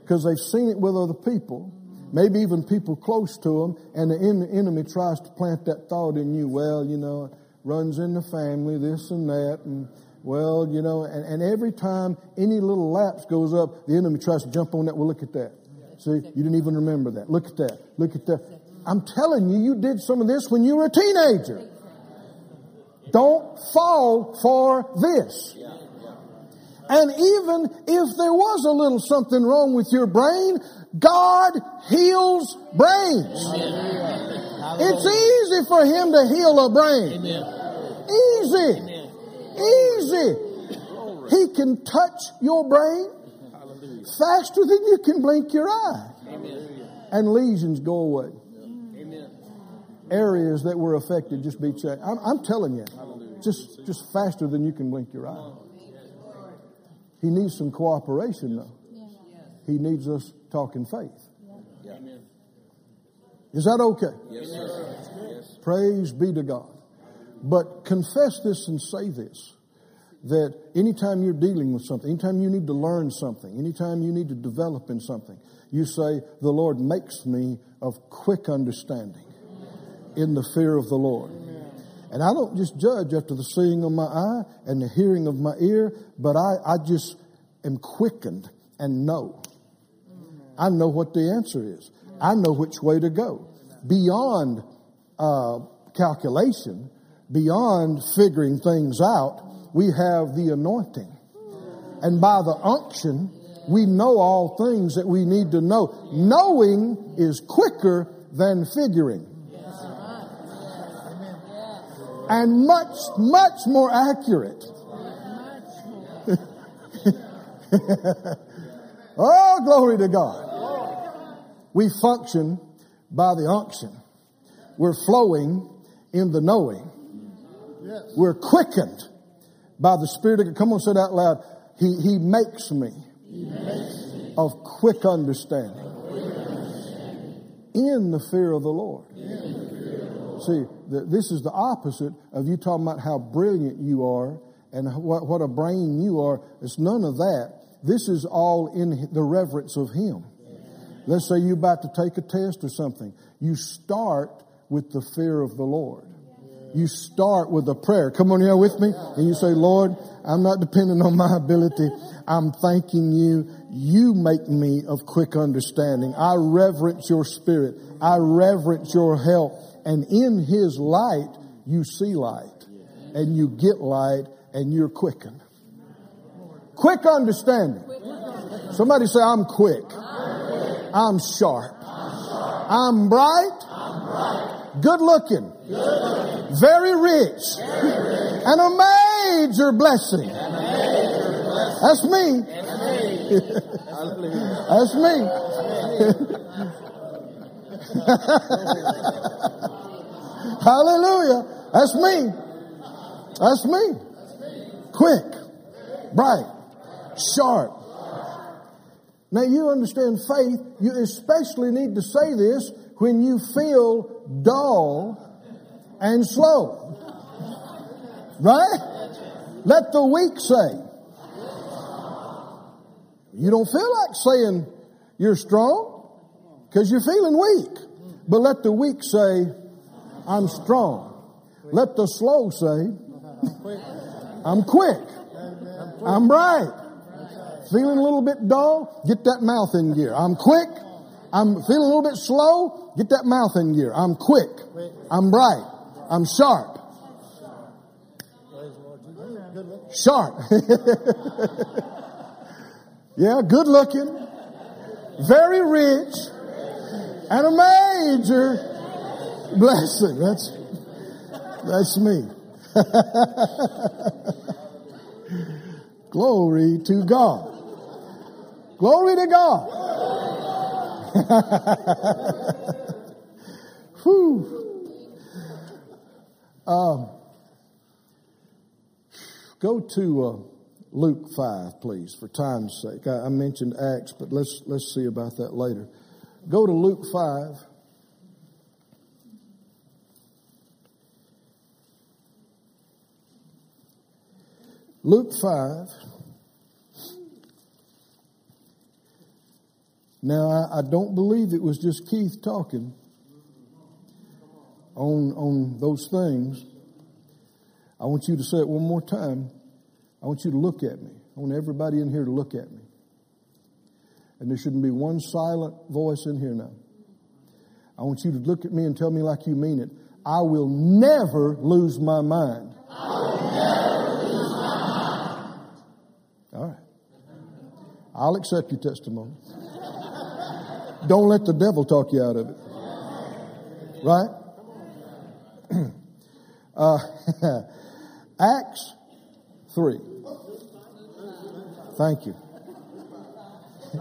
Because they've seen it with other people maybe even people close to them, and the enemy tries to plant that thought in you. Well, you know, it runs in the family, this and that, and well, you know, and, and every time any little lapse goes up, the enemy tries to jump on that. Well, look at that. See, you didn't even remember that. Look at that. Look at that. I'm telling you, you did some of this when you were a teenager. Don't fall for this. And even if there was a little something wrong with your brain, God heals brains. It's easy for Him to heal a brain. Easy. Easy. He can touch your brain faster than you can blink your eye. And lesions go away. Areas that were affected just be checked. I'm, I'm telling you, just, just faster than you can blink your eye. He needs some cooperation though. He needs us talking faith. Is that okay? Yes, sir. Praise be to God. But confess this and say this that anytime you're dealing with something, anytime you need to learn something, anytime you need to develop in something, you say, The Lord makes me of quick understanding in the fear of the Lord. And I don't just judge after the seeing of my eye and the hearing of my ear, but I, I just am quickened and know I know what the answer is. I know which way to go. Beyond uh, calculation, beyond figuring things out, we have the anointing. And by the unction, we know all things that we need to know. Knowing is quicker than figuring. And much, much more accurate. oh, glory to God. We function by the unction. We're flowing in the knowing. We're quickened by the Spirit of God. Come on, say that loud. He, he makes me of quick understanding in the fear of the Lord. See, this is the opposite of you talking about how brilliant you are and what, what a brain you are. It's none of that. This is all in the reverence of Him. Let's say you're about to take a test or something. You start with the fear of the Lord. You start with a prayer. Come on here with me. And you say, Lord, I'm not depending on my ability. I'm thanking you. You make me of quick understanding. I reverence your spirit. I reverence your help. And in his light, you see light and you get light and you're quickened. Quick understanding. Somebody say, I'm quick. I'm sharp. I'm bright. Good looking. Very rich. And a major blessing. That's me. That's me. Hallelujah. That's me. That's me. Quick, bright, sharp. Now you understand faith. You especially need to say this when you feel dull and slow. Right? Let the weak say. You don't feel like saying you're strong because you're feeling weak. But let the weak say, I'm strong. Let the slow say, I'm quick. I'm bright. Feeling a little bit dull? Get that mouth in gear. I'm quick. I'm feeling a little bit slow? Get that mouth in gear. I'm quick. I'm bright. I'm sharp. Sharp. yeah, good looking. Very rich. And a major blessing. That's, that's me. Glory to God. Glory to God. Whew. Um, go to uh, Luke 5, please, for time's sake. I, I mentioned Acts, but let's, let's see about that later. Go to Luke 5. Luke 5. Now, I, I, don't believe it was just Keith talking on, on those things. I want you to say it one more time. I want you to look at me. I want everybody in here to look at me. And there shouldn't be one silent voice in here now. I want you to look at me and tell me like you mean it. I will never lose my mind. All right. I'll accept your testimony. Don't let the devil talk you out of it. Right? Uh, Acts 3. Thank you.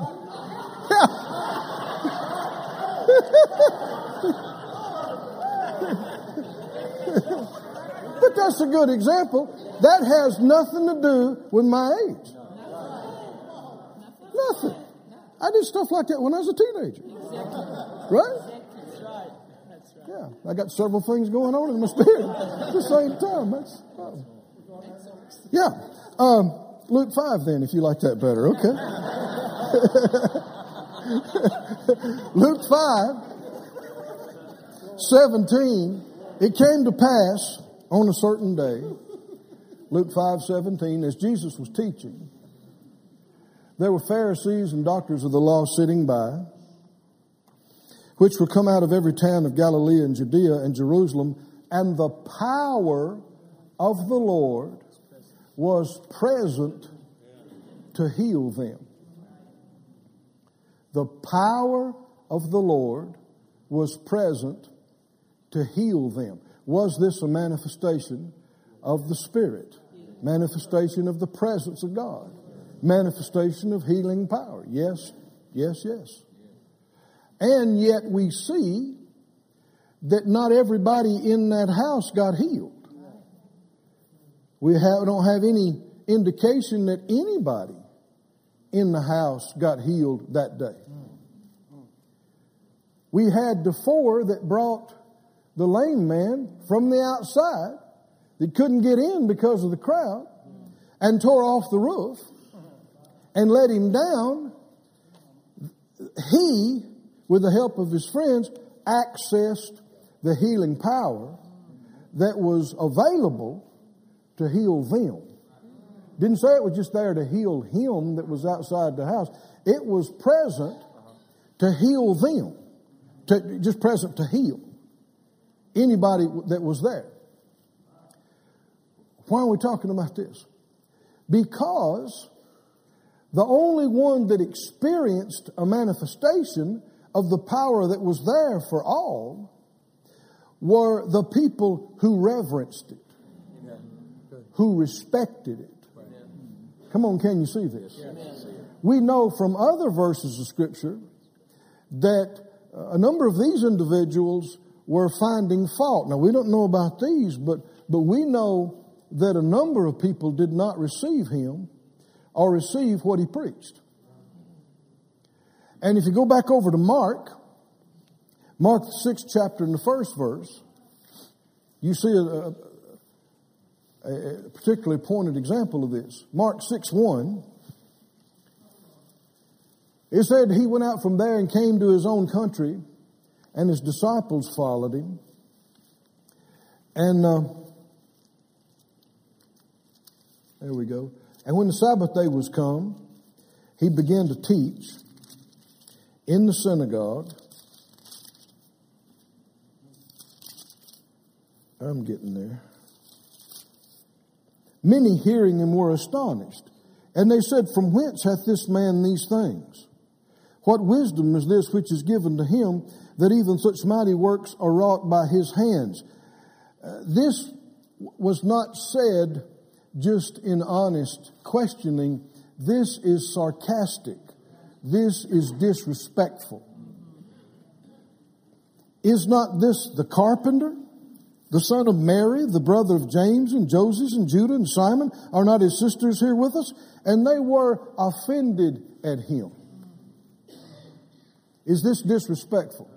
but that's a good example. That has nothing to do with my age. Nothing. I did stuff like that when I was a teenager. Right? Yeah, I got several things going on in my spirit at the same time. That's, yeah. Um, Luke 5 then, if you like that better. Okay. Luke 5, 17, it came to pass on a certain day, Luke 5, 17, as Jesus was teaching, there were Pharisees and doctors of the law sitting by, which were come out of every town of Galilee and Judea and Jerusalem, and the power of the Lord was present to heal them. The power of the Lord was present to heal them. Was this a manifestation of the Spirit? Manifestation of the presence of God? Manifestation of healing power? Yes, yes, yes. And yet we see that not everybody in that house got healed. We have, don't have any indication that anybody in the house got healed that day. We had the four that brought the lame man from the outside that couldn't get in because of the crowd and tore off the roof and let him down. He, with the help of his friends, accessed the healing power that was available to heal them. Didn't say it was just there to heal him that was outside the house. It was present to heal them, to, just present to heal anybody that was there. Why are we talking about this? Because the only one that experienced a manifestation of the power that was there for all were the people who reverenced it, who respected it. Come on, can you see this? We know from other verses of Scripture that uh, a number of these individuals were finding fault. Now, we don't know about these, but, but we know that a number of people did not receive him or receive what he preached. And if you go back over to Mark, Mark the sixth chapter in the first verse, you see a, a, a particularly pointed example of this. Mark 6 1. It said he went out from there and came to his own country, and his disciples followed him. And uh, there we go. And when the Sabbath day was come, he began to teach in the synagogue. I'm getting there. Many hearing him were astonished. And they said, From whence hath this man these things? What wisdom is this which is given to him that even such mighty works are wrought by his hands? Uh, this was not said just in honest questioning. This is sarcastic. This is disrespectful. Is not this the carpenter? The son of Mary, the brother of James and Joseph and Judah and Simon, are not his sisters here with us? And they were offended at him. Is this disrespectful?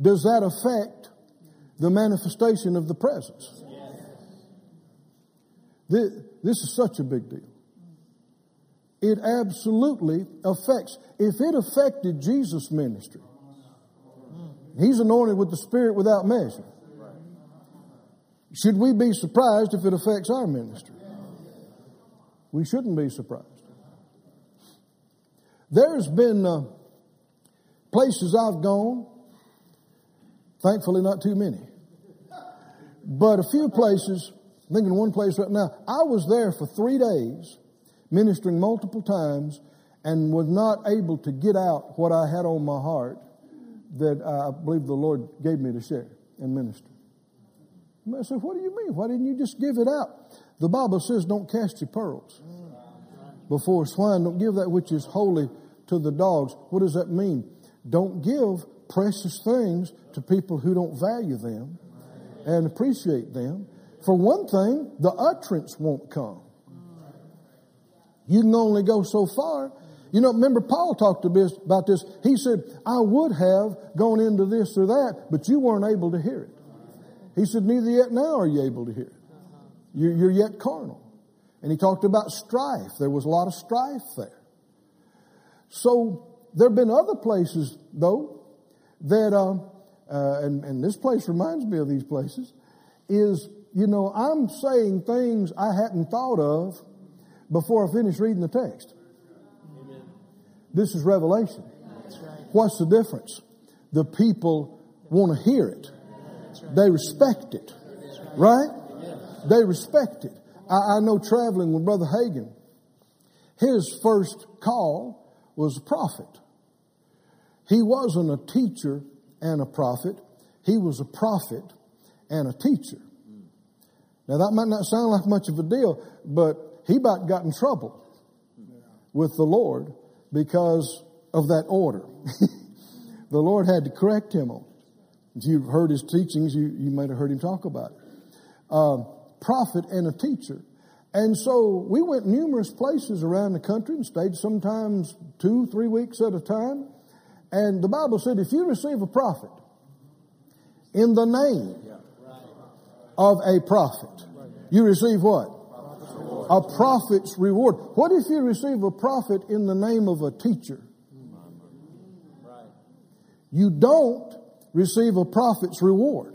Does that affect the manifestation of the presence? This, this is such a big deal. It absolutely affects. If it affected Jesus' ministry, He's anointed with the Spirit without measure. Should we be surprised if it affects our ministry? We shouldn't be surprised. There's been uh, places I've gone, thankfully not too many, but a few places, I'm thinking one place right now, I was there for three days, ministering multiple times, and was not able to get out what I had on my heart that uh, I believe the Lord gave me to share and minister. I said, What do you mean? Why didn't you just give it out? The Bible says, Don't cast your pearls before swine. Don't give that which is holy to the dogs. What does that mean? Don't give precious things to people who don't value them and appreciate them. For one thing, the utterance won't come. You can only go so far. You know, remember Paul talked about this. He said, I would have gone into this or that, but you weren't able to hear it. He said, neither yet now are you able to hear it. You're yet carnal. And he talked about strife. There was a lot of strife there. So there have been other places, though, that, uh, uh, and, and this place reminds me of these places, is, you know, I'm saying things I hadn't thought of before I finish reading the text. This is revelation. What's the difference? The people want to hear it. They respect it. Right? They respect it. I, I know traveling with Brother Hagin, his first call was a prophet. He wasn't a teacher and a prophet. He was a prophet and a teacher. Now that might not sound like much of a deal, but he about got in trouble with the Lord because of that order. the Lord had to correct him on. If you've heard his teachings, you, you might have heard him talk about it. Uh, prophet and a teacher. And so we went numerous places around the country and stayed sometimes two, three weeks at a time. And the Bible said if you receive a prophet in the name of a prophet, you receive what? A prophet's reward. What if you receive a prophet in the name of a teacher? You don't receive a prophet's reward.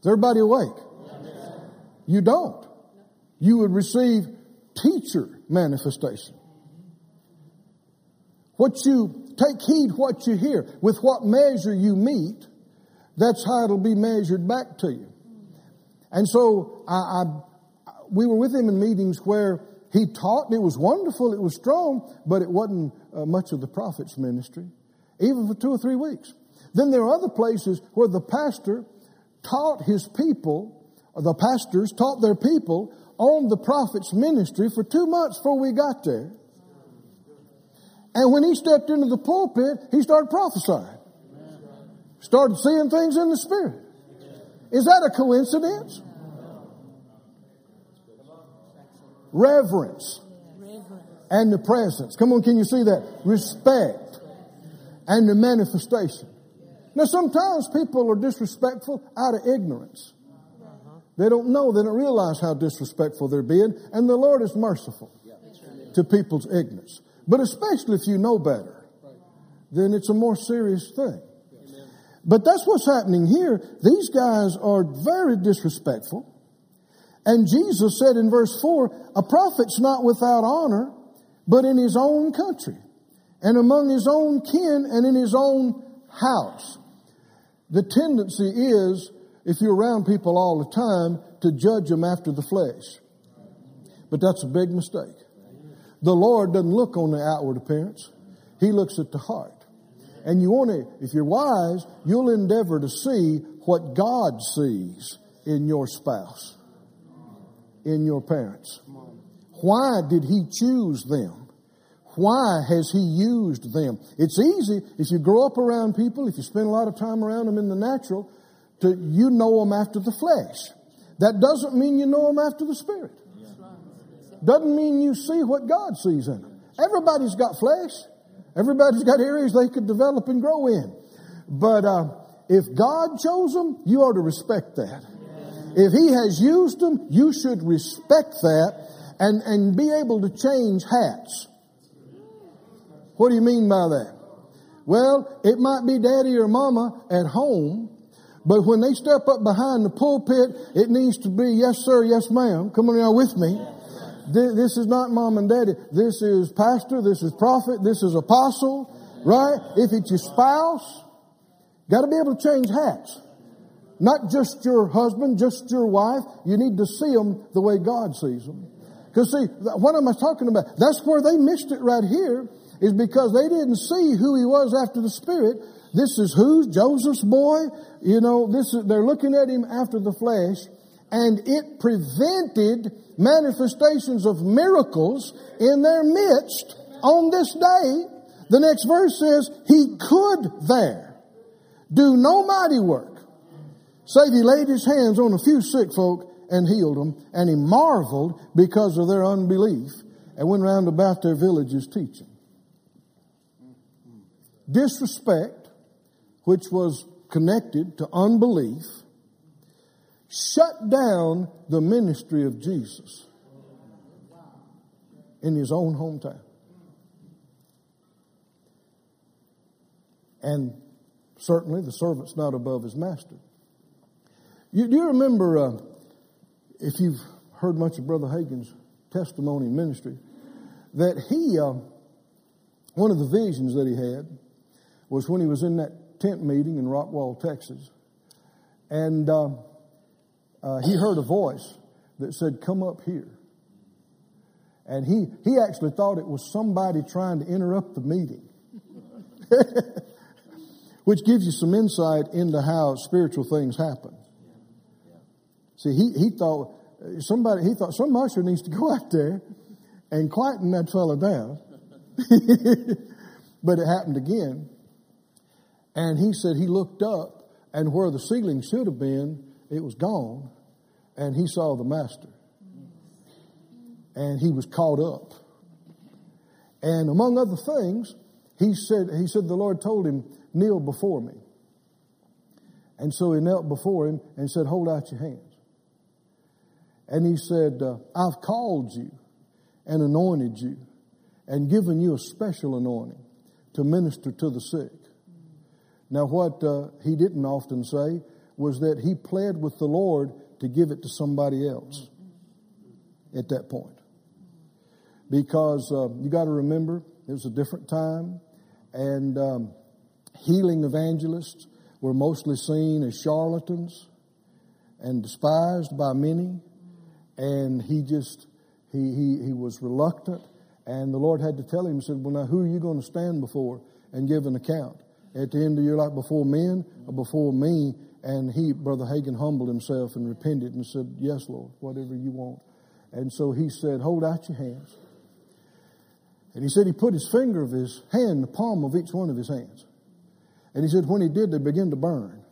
Is everybody awake? You don't. You would receive teacher manifestation. What you take heed what you hear. With what measure you meet, that's how it'll be measured back to you. And so I, I we were with him in meetings where he taught, and it was wonderful, it was strong, but it wasn't uh, much of the prophet's ministry, even for two or three weeks. Then there are other places where the pastor taught his people, or the pastors taught their people on the prophet's ministry for two months before we got there. And when he stepped into the pulpit, he started prophesying. Started seeing things in the spirit. Is that a coincidence? Reverence and the presence. Come on, can you see that? Respect and the manifestation. Now, sometimes people are disrespectful out of ignorance. They don't know, they don't realize how disrespectful they're being, and the Lord is merciful to people's ignorance. But especially if you know better, then it's a more serious thing. But that's what's happening here. These guys are very disrespectful. And Jesus said in verse 4 a prophet's not without honor, but in his own country, and among his own kin, and in his own house. The tendency is, if you're around people all the time, to judge them after the flesh. But that's a big mistake. The Lord doesn't look on the outward appearance. He looks at the heart. And you want to, if you're wise, you'll endeavor to see what God sees in your spouse, in your parents. Why did He choose them? Why has He used them? It's easy if you grow up around people, if you spend a lot of time around them in the natural, to you know them after the flesh. That doesn't mean you know them after the spirit. Doesn't mean you see what God sees in them. Everybody's got flesh. Everybody's got areas they could develop and grow in. But uh, if God chose them, you ought to respect that. If He has used them, you should respect that and, and be able to change hats. What do you mean by that? Well, it might be daddy or mama at home, but when they step up behind the pulpit, it needs to be yes sir, yes ma'am. Come on now with me. This is not mom and daddy. This is pastor. This is prophet. This is apostle. Right? If it's your spouse, got to be able to change hats. Not just your husband, just your wife. You need to see them the way God sees them. Because see, what am I talking about? That's where they missed it right here, is because they didn't see who he was after the Spirit. This is who? Joseph's boy? You know, this is, they're looking at him after the flesh, and it prevented manifestations of miracles in their midst on this day. The next verse says, He could there do no mighty work, save He laid His hands on a few sick folk and healed them, and He marveled because of their unbelief and went round about their villages teaching. Disrespect, which was connected to unbelief, shut down the ministry of Jesus in his own hometown. And certainly the servant's not above his master. You, do you remember uh, if you've heard much of Brother Hagin's testimony and ministry, that he, uh, one of the visions that he had was when he was in that tent meeting in Rockwall, Texas, and uh, uh, he heard a voice that said, Come up here. And he, he actually thought it was somebody trying to interrupt the meeting. Which gives you some insight into how spiritual things happen. See, he, he thought somebody he thought some usher needs to go out there and quieten that fellow down. but it happened again. And he said he looked up and where the ceiling should have been, it was gone. And he saw the master. And he was caught up. And among other things, he said, he said the Lord told him, kneel before me. And so he knelt before him and said, hold out your hands. And he said, uh, I've called you and anointed you and given you a special anointing to minister to the sick. Now, what uh, he didn't often say was that he pled with the Lord to give it to somebody else at that point. Because uh, you got to remember, it was a different time, and um, healing evangelists were mostly seen as charlatans and despised by many. And he just, he, he, he was reluctant. And the Lord had to tell him, he said, Well, now who are you going to stand before and give an account? At the end of your life, before men or before me? And he, Brother Hagin, humbled himself and repented and said, Yes, Lord, whatever you want. And so he said, Hold out your hands. And he said he put his finger of his hand in the palm of each one of his hands. And he said when he did, they began to burn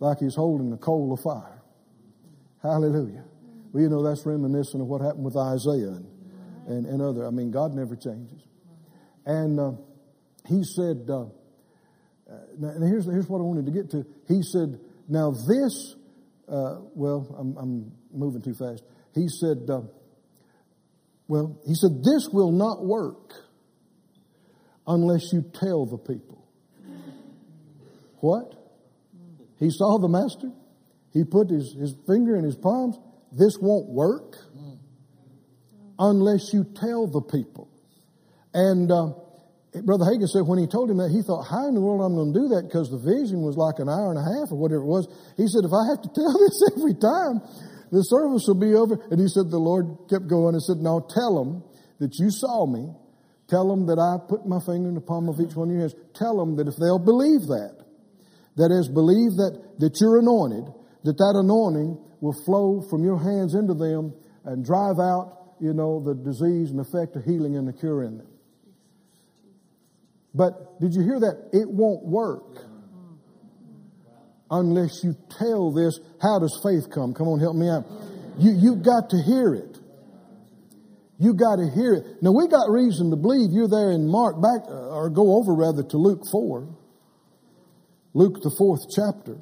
like he's holding a coal of fire. Hallelujah. Well, you know, that's reminiscent of what happened with Isaiah and, and, and other. I mean, God never changes. And uh, he said, uh, now here's, here's what I wanted to get to. He said, now this, uh, well, I'm, I'm, moving too fast. He said, uh, well, he said, this will not work unless you tell the people. What? He saw the master. He put his, his finger in his palms this won't work unless you tell the people. And uh, Brother Hagin said when he told him that, he thought, how in the world I'm going to do that? Because the vision was like an hour and a half or whatever it was. He said, if I have to tell this every time, the service will be over. And he said, the Lord kept going and said, Now tell them that you saw me. Tell them that I put my finger in the palm of each one of your hands. Tell them that if they'll believe that, that is, believe that, that you're anointed, that that anointing will flow from your hands into them and drive out, you know, the disease and effect of healing and the cure in them. But did you hear that? It won't work unless you tell this. How does faith come? Come on, help me out. You, you've got to hear it. You got to hear it. Now we got reason to believe you're there in Mark back, uh, or go over rather to Luke 4. Luke the fourth chapter.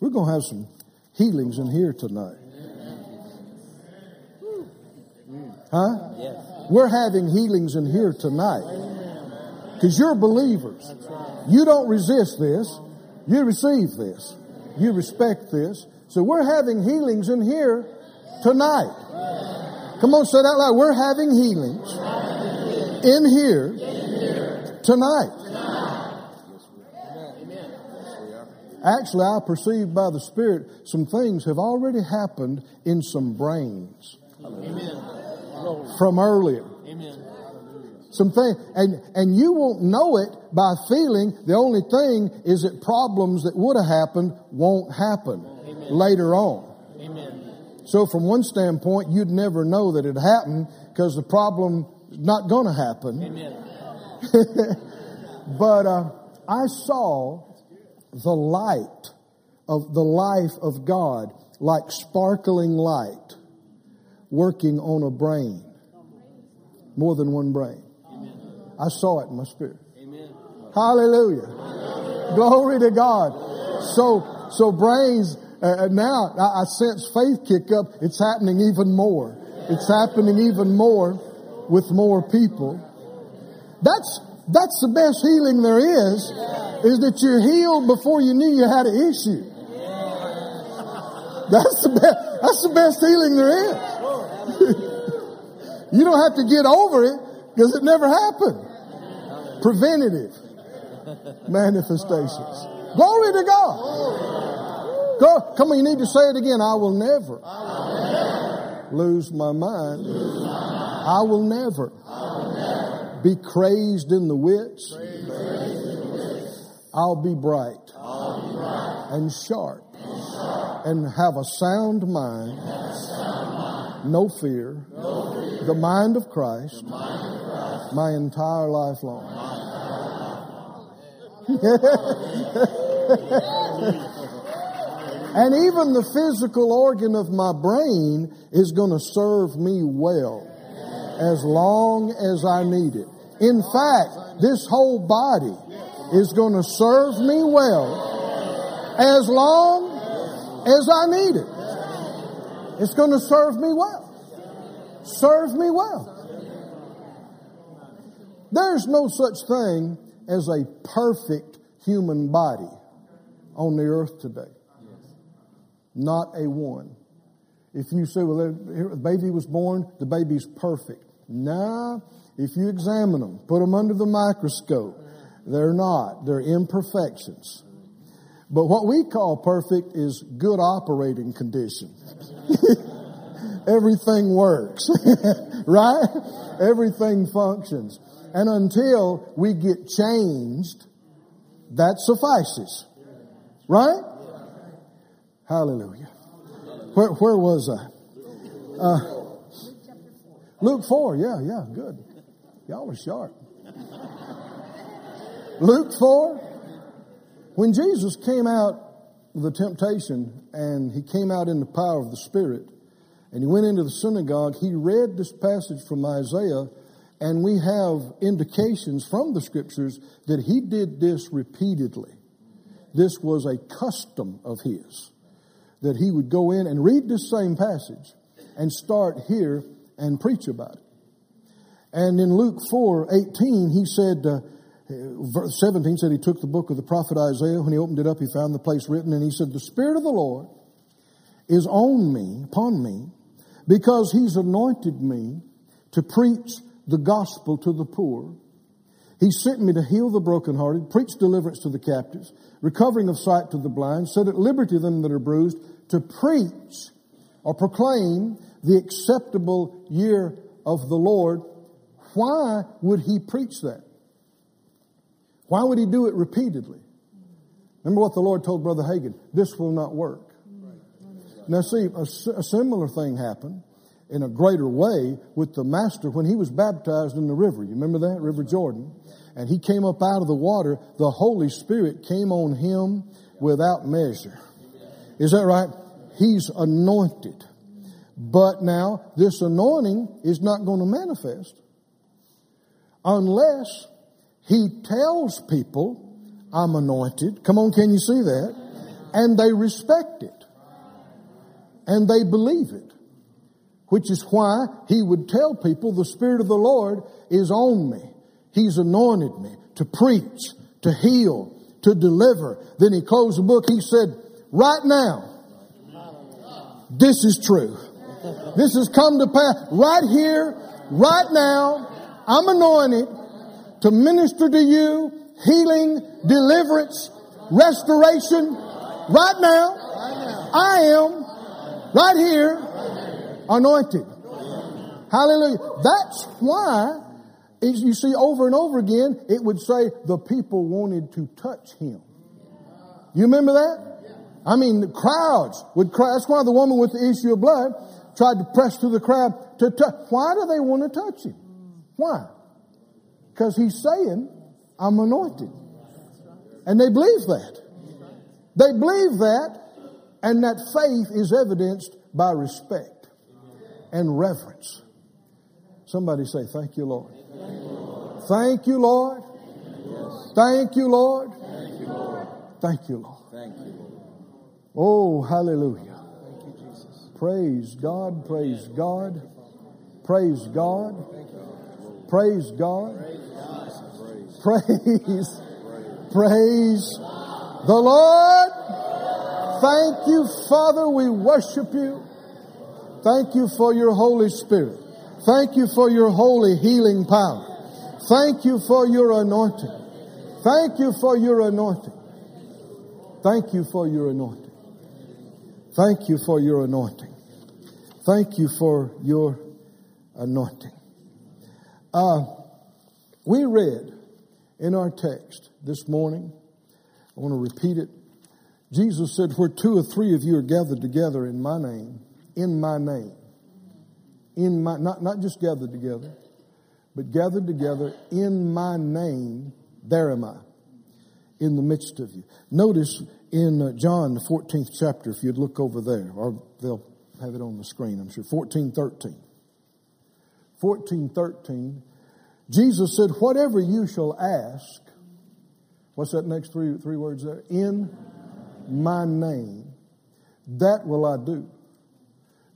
We're going to have some healings in here tonight. Huh? Yes. We're having healings in here tonight. Because you're believers. You don't resist this. You receive this. You respect this. So we're having healings in here tonight. Come on, say that loud. We're having healings in here tonight. Actually, I perceive by the Spirit some things have already happened in some brains Amen. From earlier. Amen. Some things, and, and you won't know it by feeling. The only thing is that problems that would have happened won't happen Amen. later on. Amen. So from one standpoint, you'd never know that it happened because the problem is not going to happen. Amen. but uh, I saw the light of the life of God like sparkling light working on a brain. More than one brain. I saw it in my spirit. Hallelujah. Glory to God. So, so brains, uh, uh, now I, I sense faith kick up. It's happening even more. It's happening even more with more people. That's, that's the best healing there is is that you're healed before you knew you had an issue. That's the best, that's the best healing there is. you don't have to get over it because it never happened. Preventative manifestations. Glory to God. Go, come on, you need to say it again. I will never, lose my mind. I will never, be crazed in the wits. I'll be bright, and sharp, and have a sound mind, no fear, the mind of Christ, my entire life long. and even the physical organ of my brain is going to serve me well as long as I need it. In fact, this whole body is going to serve me well as long as I need it. It's going to serve me well. Serve me well. There's no such thing as a perfect human body on the earth today. Not a one. If you say, well, the baby was born, the baby's perfect. Nah, if you examine them, put them under the microscope, they're not. They're imperfections. But what we call perfect is good operating condition. Everything works, right? Everything functions. And until we get changed, that suffices. Right? Hallelujah. Where, where was I? Uh, Luke 4, yeah, yeah, good. Y'all were sharp. Luke 4, when Jesus came out the temptation and he came out in the power of the Spirit and he went into the synagogue, he read this passage from Isaiah and we have indications from the scriptures that he did this repeatedly. This was a custom of his that he would go in and read this same passage and start here and preach about it. And in Luke 4 18, he said, uh, verse 17 said he took the book of the prophet Isaiah. When he opened it up, he found the place written, and he said, The Spirit of the Lord is on me, upon me, because he's anointed me to preach the gospel to the poor. He sent me to heal the brokenhearted, preach deliverance to the captives, recovering of sight to the blind, set at liberty them that are bruised, to preach or proclaim the acceptable year of the Lord. Why would he preach that? Why would he do it repeatedly? Remember what the Lord told Brother Hagin this will not work. Now, see, a, a similar thing happened in a greater way with the Master when he was baptized in the river. You remember that? River Jordan. And he came up out of the water. The Holy Spirit came on him without measure. Is that right? He's anointed. But now, this anointing is not going to manifest unless he tells people, I'm anointed. Come on, can you see that? And they respect it. And they believe it. Which is why he would tell people, the Spirit of the Lord is on me. He's anointed me to preach, to heal, to deliver. Then he closed the book. He said, right now, this is true. This has come to pass right here, right now. I'm anointed to minister to you healing, deliverance, restoration right now. I am right here anointed. Hallelujah. That's why, you see over and over again, it would say the people wanted to touch him. You remember that? I mean, the crowds would cry. That's why the woman with the issue of blood tried to press through the crowd to touch. Why do they want to touch him? Why? Because he's saying, I'm anointed. And they believe that. They believe that, and that faith is evidenced by respect and reverence. Somebody say, Thank you, Lord. Thank you, Lord. Thank you, Lord. Thank you, Lord. Thank you lord oh, thank you oh, hallelujah. Praise God, praise God, praise God, praise God, praise, praise the Lord. Thank you, Father. We worship you. Thank you for your Holy Spirit. Thank you for your holy healing power. Thank you for your anointing. Thank you for your anointing. Thank you for your anointing. Thank you for your anointing. Thank you for your anointing. Uh, we read in our text this morning, I want to repeat it. Jesus said, Where two or three of you are gathered together in my name, in my name, in my, not, not just gathered together, but gathered together in my name, there am I, in the midst of you. Notice in uh, John, the 14th chapter, if you'd look over there, or they'll have it on the screen, I'm sure, 14, 13. 14, 13, Jesus said, Whatever you shall ask, what's that next three, three words there? In my name, that will I do,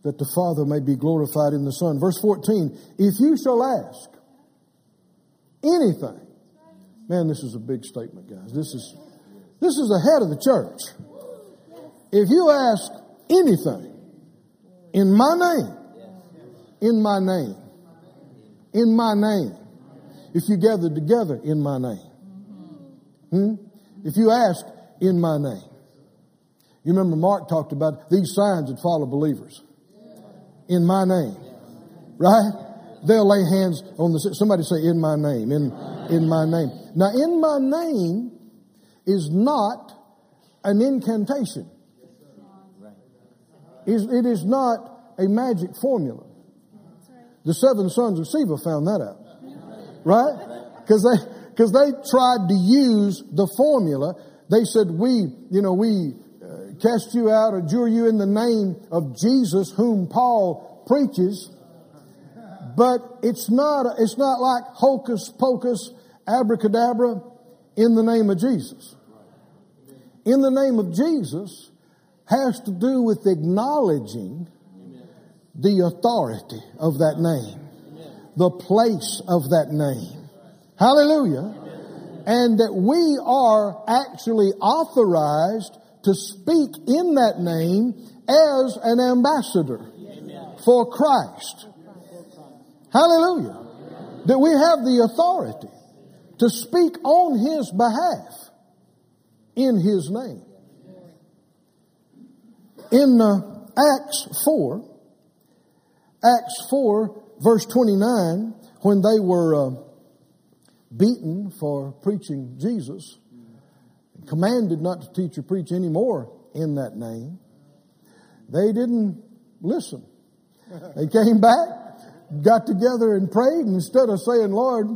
that the Father may be glorified in the Son. Verse 14, if you shall ask anything, man, this is a big statement, guys. This is, this is ahead of the church. If you ask anything in my name, in my name, in my name, if you gather together in my name, hmm? if you ask in my name, you remember Mark talked about these signs that follow believers in my name, right? They'll lay hands on the somebody say in my name, in in my name. Now, in my name is not an incantation. It is not a magic formula. The seven sons of Sceva found that out, right? Because they because they tried to use the formula. They said, "We, you know, we uh, cast you out, adjure you in the name of Jesus, whom Paul preaches. But it's not, it's not like hocus pocus, abracadabra in the name of Jesus. In the name of Jesus has to do with acknowledging the authority of that name, the place of that name. Hallelujah. And that we are actually authorized to speak in that name as an ambassador for Christ. Hallelujah. That we have the authority to speak on His behalf in His name. In uh, Acts 4, Acts 4, verse 29, when they were uh, beaten for preaching Jesus, commanded not to teach or preach anymore in that name, they didn't listen. They came back, got together and prayed, and instead of saying, Lord,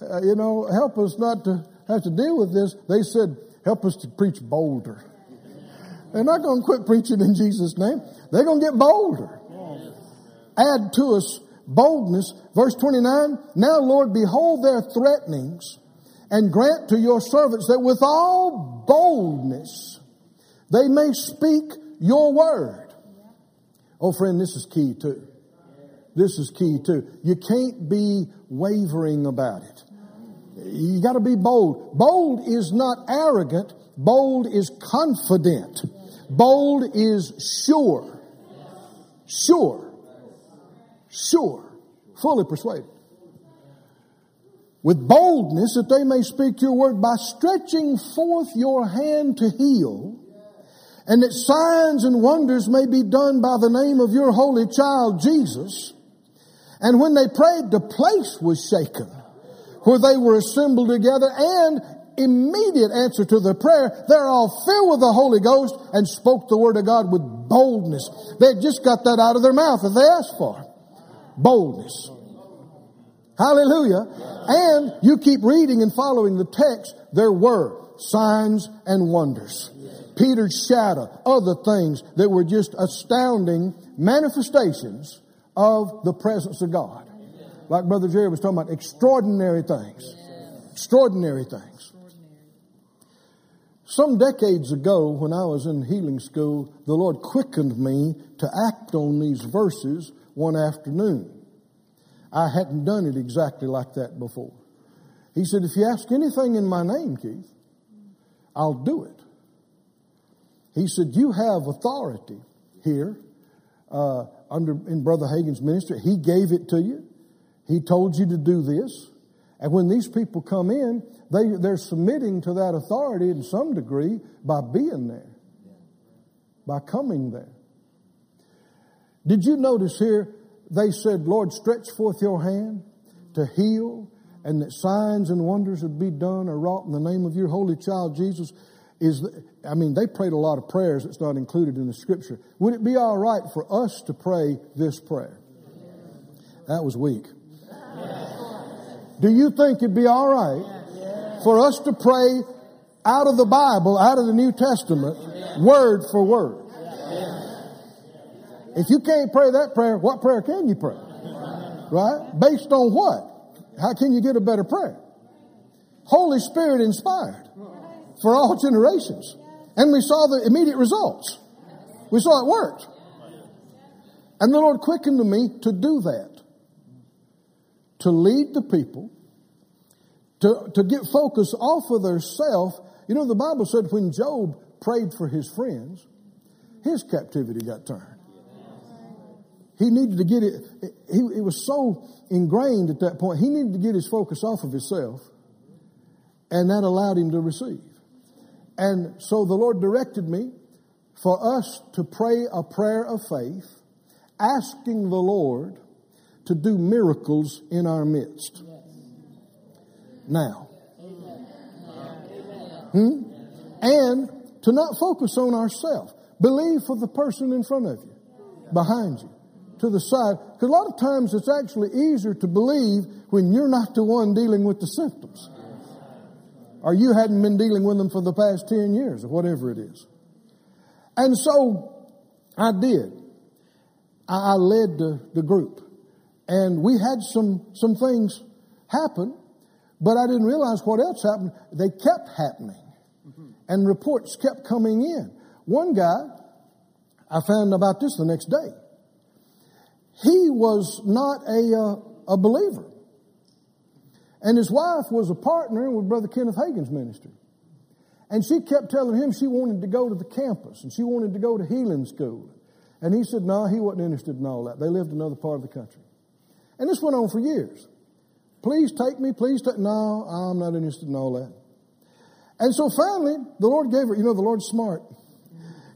uh, you know, help us not to have to deal with this, they said, help us to preach bolder. They're not going to quit preaching in Jesus' name. They're going to get bolder. Add to us boldness. Verse 29, now Lord, behold their threatenings and grant to your servants that with all boldness they may speak your word. Oh, friend, this is key too. This is key too. You can't be wavering about it. You got to be bold. Bold is not arrogant. Bold is confident. Bold is sure. Sure. Sure. Fully persuaded with boldness that they may speak your word by stretching forth your hand to heal, and that signs and wonders may be done by the name of your holy child Jesus. And when they prayed, the place was shaken where they were assembled together and immediate answer to the prayer, they're all filled with the Holy Ghost and spoke the word of God with boldness. They just got that out of their mouth that they asked for. Boldness. Hallelujah. And you keep reading and following the text, there were signs and wonders. Peter's shadow, other things that were just astounding manifestations of the presence of God. Like Brother Jerry was talking about, extraordinary things. Extraordinary things. Some decades ago, when I was in healing school, the Lord quickened me to act on these verses one afternoon. I hadn't done it exactly like that before. He said, If you ask anything in my name, Keith, I'll do it. He said, You have authority here uh, under in Brother Hagin's ministry. He gave it to you. He told you to do this. And when these people come in, they, they're submitting to that authority in some degree by being there, by coming there. Did you notice here? They said, Lord, stretch forth your hand to heal, and that signs and wonders would be done or wrought in the name of your holy child Jesus. Is I mean, they prayed a lot of prayers that's not included in the scripture. Would it be all right for us to pray this prayer? That was weak. Do you think it'd be all right for us to pray out of the Bible, out of the New Testament, word for word? If you can't pray that prayer, what prayer can you pray? Right? Based on what? How can you get a better prayer? Holy Spirit inspired for all generations. And we saw the immediate results. We saw it worked. And the Lord quickened me to do that. To lead the people, to, to get focus off of their self. You know, the Bible said when Job prayed for his friends, his captivity got turned. He needed to get it, he, it was so ingrained at that point, he needed to get his focus off of himself, and that allowed him to receive. And so the Lord directed me for us to pray a prayer of faith, asking the Lord to do miracles in our midst. Now. Hmm? And to not focus on ourselves. Believe for the person in front of you, behind you to the side. Because a lot of times it's actually easier to believe when you're not the one dealing with the symptoms. Or you hadn't been dealing with them for the past 10 years or whatever it is. And so I did. I, led the, the group. And we had some, some things happen, but I didn't realize what else happened. They kept happening. And reports kept coming in. One guy, I found about this the next day he was not a, uh, a believer. And his wife was a partner with Brother Kenneth Hagin's ministry. And she kept telling him she wanted to go to the campus and she wanted to go to healing school. And he said, no, he wasn't interested in all that. They lived in another part of the country. And this went on for years. Please take me, please take, no, I'm not interested in all that. And so finally, the Lord gave her, you know, the Lord's smart,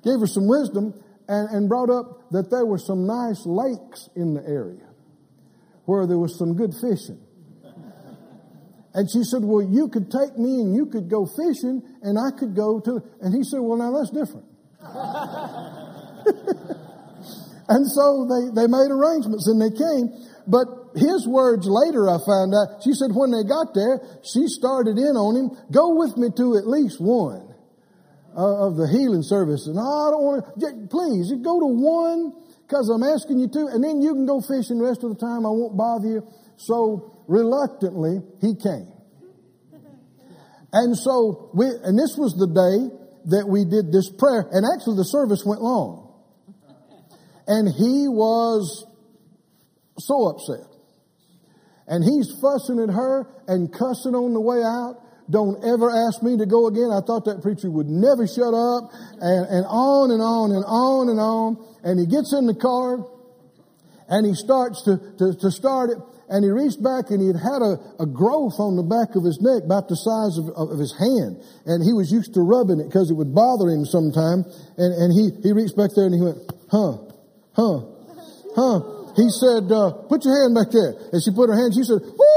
gave her some wisdom and, and brought up that there were some nice lakes in the area where there was some good fishing. And she said, Well, you could take me and you could go fishing, and I could go to. And he said, Well, now that's different. and so they, they made arrangements and they came. But his words later, I found out, she said, when they got there, she started in on him, Go with me to at least one Uh, of the healing service. And oh, I don't want to, please, go to one because I'm asking you to, and then you can go fishing the rest of the time. I won't bother you. So reluctantly, he came. And so we, and this was the day that we did this prayer, and actually the service went long. And he was so upset. And he's fussing at her and cussing on the way out. Don't ever ask me to go again. I thought that preacher would never shut up and, and on and on and on and on. And he gets in the car and he starts to, to, to start it and he reached back and he had had a, a growth on the back of his neck about the size of, of his hand. And he was used to rubbing it because it would bother him sometime. And, and he, he reached back there and he went, huh, huh, huh. He said, uh, put your hand back there. And she put her hand, she said, Glory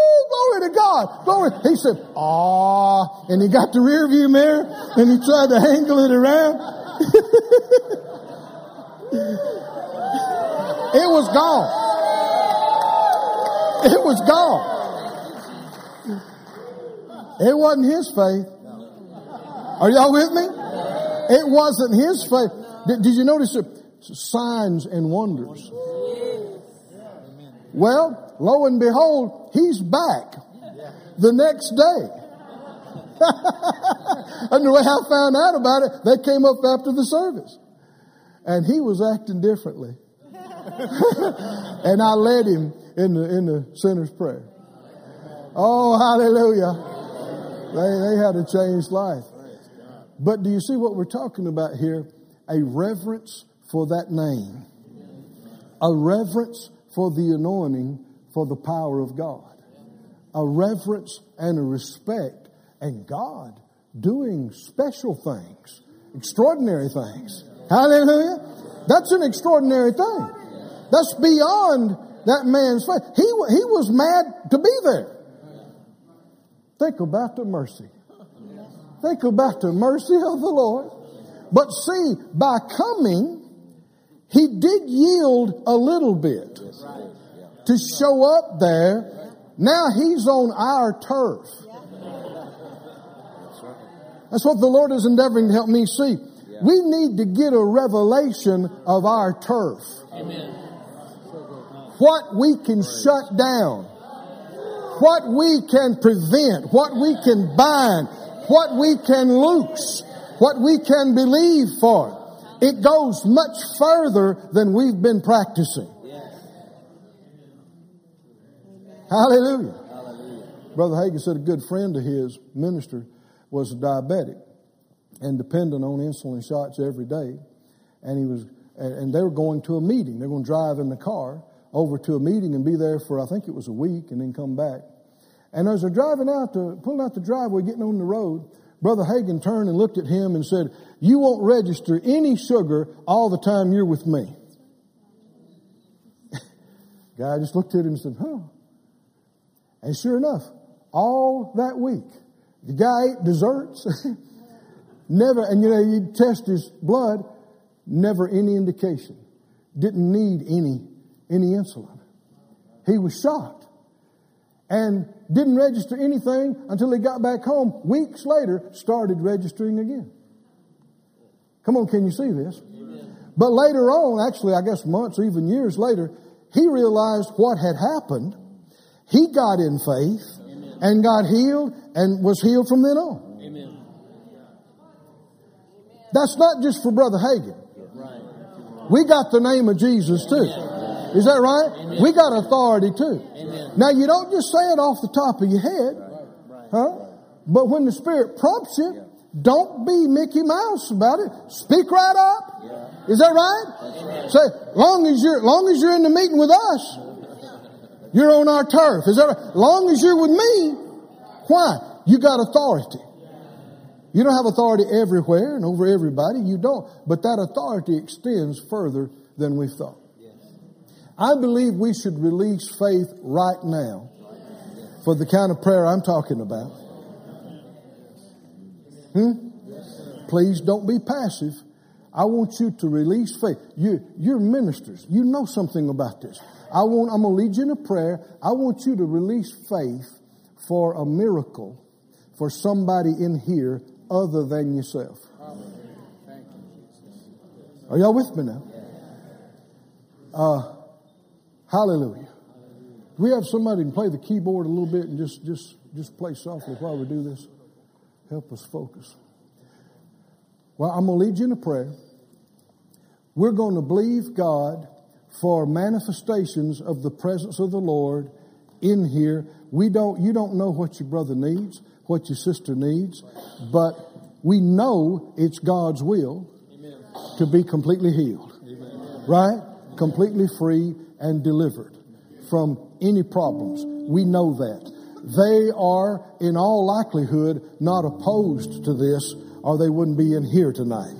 to God. Glory. He said, ah, and he got the rear view mirror and he tried to angle it around. it was gone. It was gone. It wasn't his faith. Are y'all with me? It wasn't his faith. Did, did you notice the signs and wonders? Well, lo and behold, he's back the next day. and the way I found out about it, they came up after the service. And he was acting differently. and I led him in the, in the sinner's prayer. Oh, hallelujah. They, they had a changed life. But do you see what we're talking about here? a reverence for that name, a reverence for the anointing for the power of God, a reverence and a respect, and God doing special things, extraordinary things. Hallelujah. That's an extraordinary thing. That's beyond that man's faith. He, he was mad to be there. Think about the mercy. Think about the mercy of the Lord. But see, by coming, he did yield a little bit to show up there. Now he's on our turf. That's what the Lord is endeavoring to help me see. We need to get a revelation of our turf. What we can shut down. What we can prevent. What we can bind. What we can loose. What we can believe for. It goes much further than we've been practicing. Hallelujah. Brother Hagin said a good friend of his, minister, was a diabetic and dependent on insulin shots every day. And he was, and they were going to a meeting. They're going to drive in the car over to a meeting and be there for, I think it was a week and then come back. And as they're driving out to, pulling out the driveway, getting on the road, Brother Hagin turned and looked at him and said, you won't register any sugar all the time you're with me. Guy just looked at him and said, huh. And sure enough, all that week, the guy ate desserts, never, and you know, you test his blood, never any indication. Didn't need any, any insulin. He was shocked. And didn't register anything until he got back home. Weeks later, started registering again. Come on, can you see this? But later on, actually, I guess months even years later, he realized what had happened. He got in faith and got healed and was healed from then on. That's not just for Brother Hagin. We got the name of Jesus too. Is that right? We got authority too. Now you don't just say it off the top of your head, huh? But when the Spirit prompts you, don't be Mickey Mouse about it. Speak right up. Is that right? Say, long as you're, long as you're in the meeting with us, you're on our turf. Is that right? Long as you're with me, why? You got authority. You don't have authority everywhere and over everybody. You don't. But that authority extends further than we thought. I believe we should release faith right now for the kind of prayer I'm talking about. Hmm? Please don't be passive. I want you to release faith. You, you're ministers. You know something about this. I want, I'm going to lead you in a prayer. I want you to release faith for a miracle for somebody in here other than yourself. Are y'all with me now? Uh, hallelujah. Do we have somebody can play the keyboard a little bit and just, just, just play softly while we do this? Help us focus. Well, I'm going to lead you in a prayer. We're going to believe God for manifestations of the presence of the Lord in here. We don't, you don't know what your brother needs, what your sister needs, but we know it's God's will Amen. to be completely healed. Amen. Right? Completely free and delivered from any problems. We know that. They are, in all likelihood, not opposed to this, or they wouldn't be in here tonight.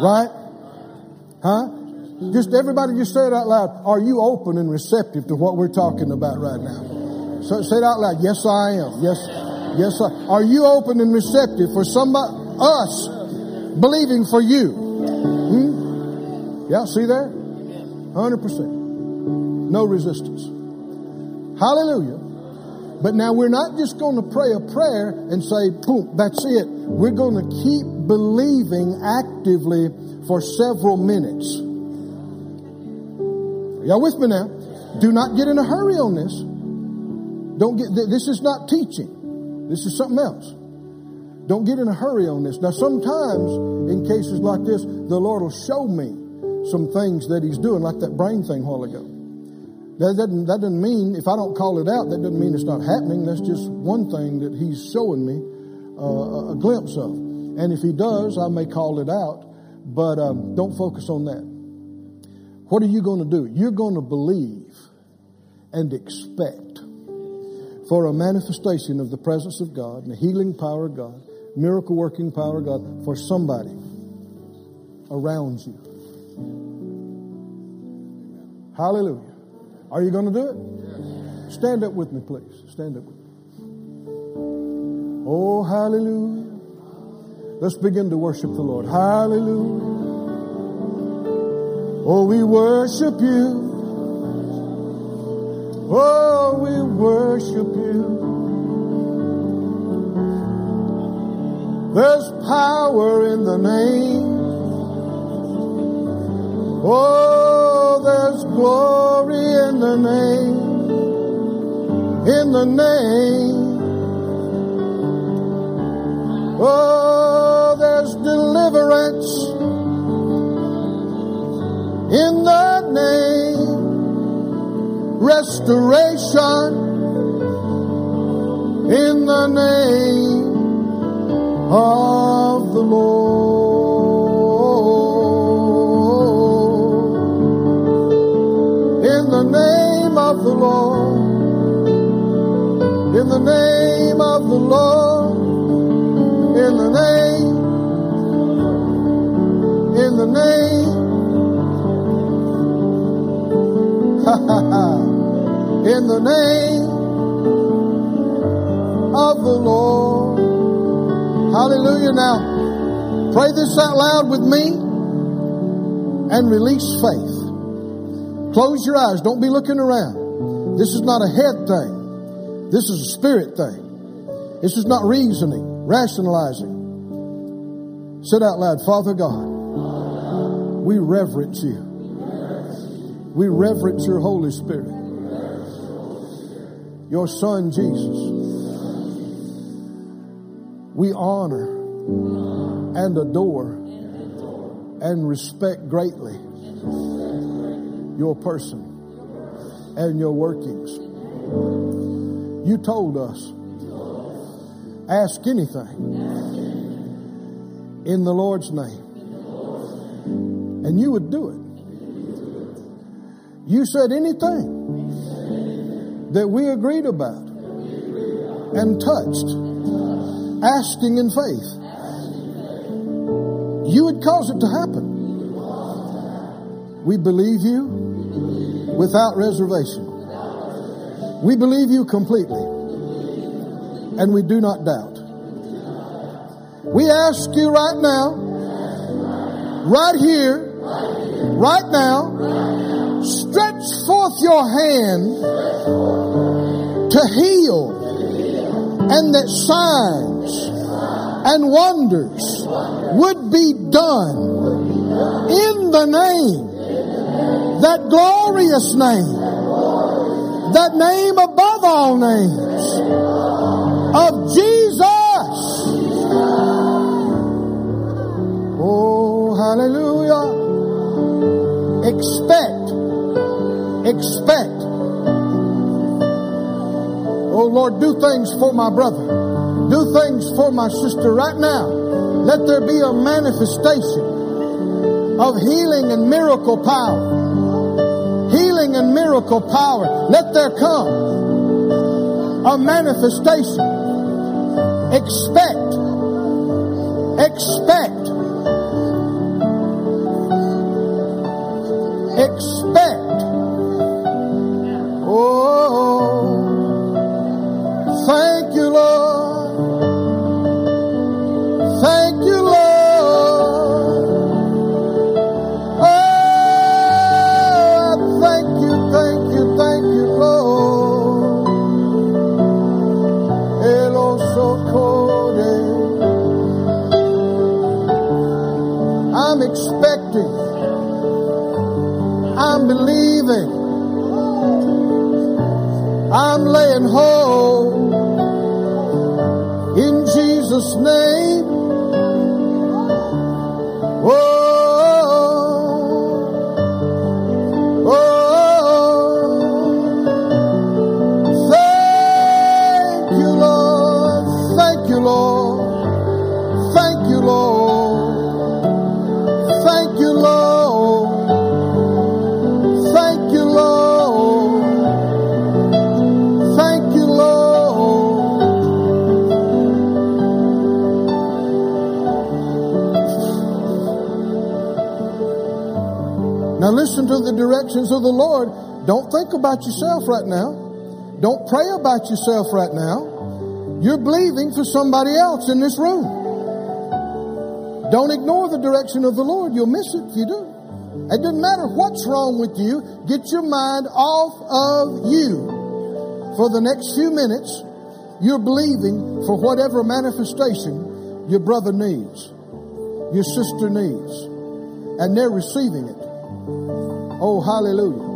Right? Huh? Just everybody just say it out loud. Are you open and receptive to what we're talking about right now? So say it out loud. Yes, I am. Yes, yes, sir. Are you open and receptive for somebody, us, believing for you? Hmm? Yeah, see there? 100%. No resistance. Hallelujah. But now we're not just going to pray a prayer and say, boom, that's it. We're going to keep believing actively for several minutes. Y'all with me now? Do not get in a hurry on this. Don't get, this is not teaching. This is something else. Don't get in a hurry on this. Now, sometimes in cases like this, the Lord will show me some things that He's doing, like that brain thing a while ago. That doesn't, that doesn't mean, if I don't call it out, that doesn't mean it's not happening. That's just one thing that He's showing me uh, a glimpse of. And if He does, I may call it out. But um, don't focus on that. What are you going to do? You're going to believe and expect for a manifestation of the presence of God and the healing power of God, miracle working power of God for somebody around you. Hallelujah. Are you going to do it? Stand up with me, please. Stand up with me. Oh, hallelujah. Let's begin to worship the Lord. Hallelujah. Oh, we worship you. Oh, we worship you. There's power in the name. Oh, there's glory in the name. In the name. Oh, in the name. Restoration in the name of the Lord. In the name of the Lord. In the name of the Lord. In the name. In the name. In the name of the Lord. Hallelujah. Now, pray this out loud with me and release faith. Close your eyes. Don't be looking around. This is not a head thing. This is a spirit thing. This is not reasoning, rationalizing. Said out loud, Father God, we reverence you. We reverence your Holy Spirit. Your Son, Jesus. We honor and adore and respect greatly your person and your workings. You told us, ask anything in the Lord's name, and you would do it. You said anything that we agreed about and touched, asking in faith, you would cause it to happen. We believe you without reservation. We believe you completely, and we do not doubt. We ask you right now, right here, right now, stretch forth your hand to heal, and that signs and wonders would be done in the name, that glorious name, that name above all names of Jesus. Oh, hallelujah. Expect, expect. Oh Lord, do things for my brother. Do things for my sister right now. Let there be a manifestation of healing and miracle power. Healing and miracle power. Let there come a manifestation. Expect. Expect. In Now listen to the directions of the Lord. Don't think about yourself right now. Don't pray about yourself right now. You're believing for somebody else in this room. Don't ignore the direction of the Lord. You'll miss it if you do. It doesn't matter what's wrong with you. Get your mind off of you. For the next few minutes, you're believing for whatever manifestation your brother needs, your sister needs, and they're receiving it. Oh, hallelujah.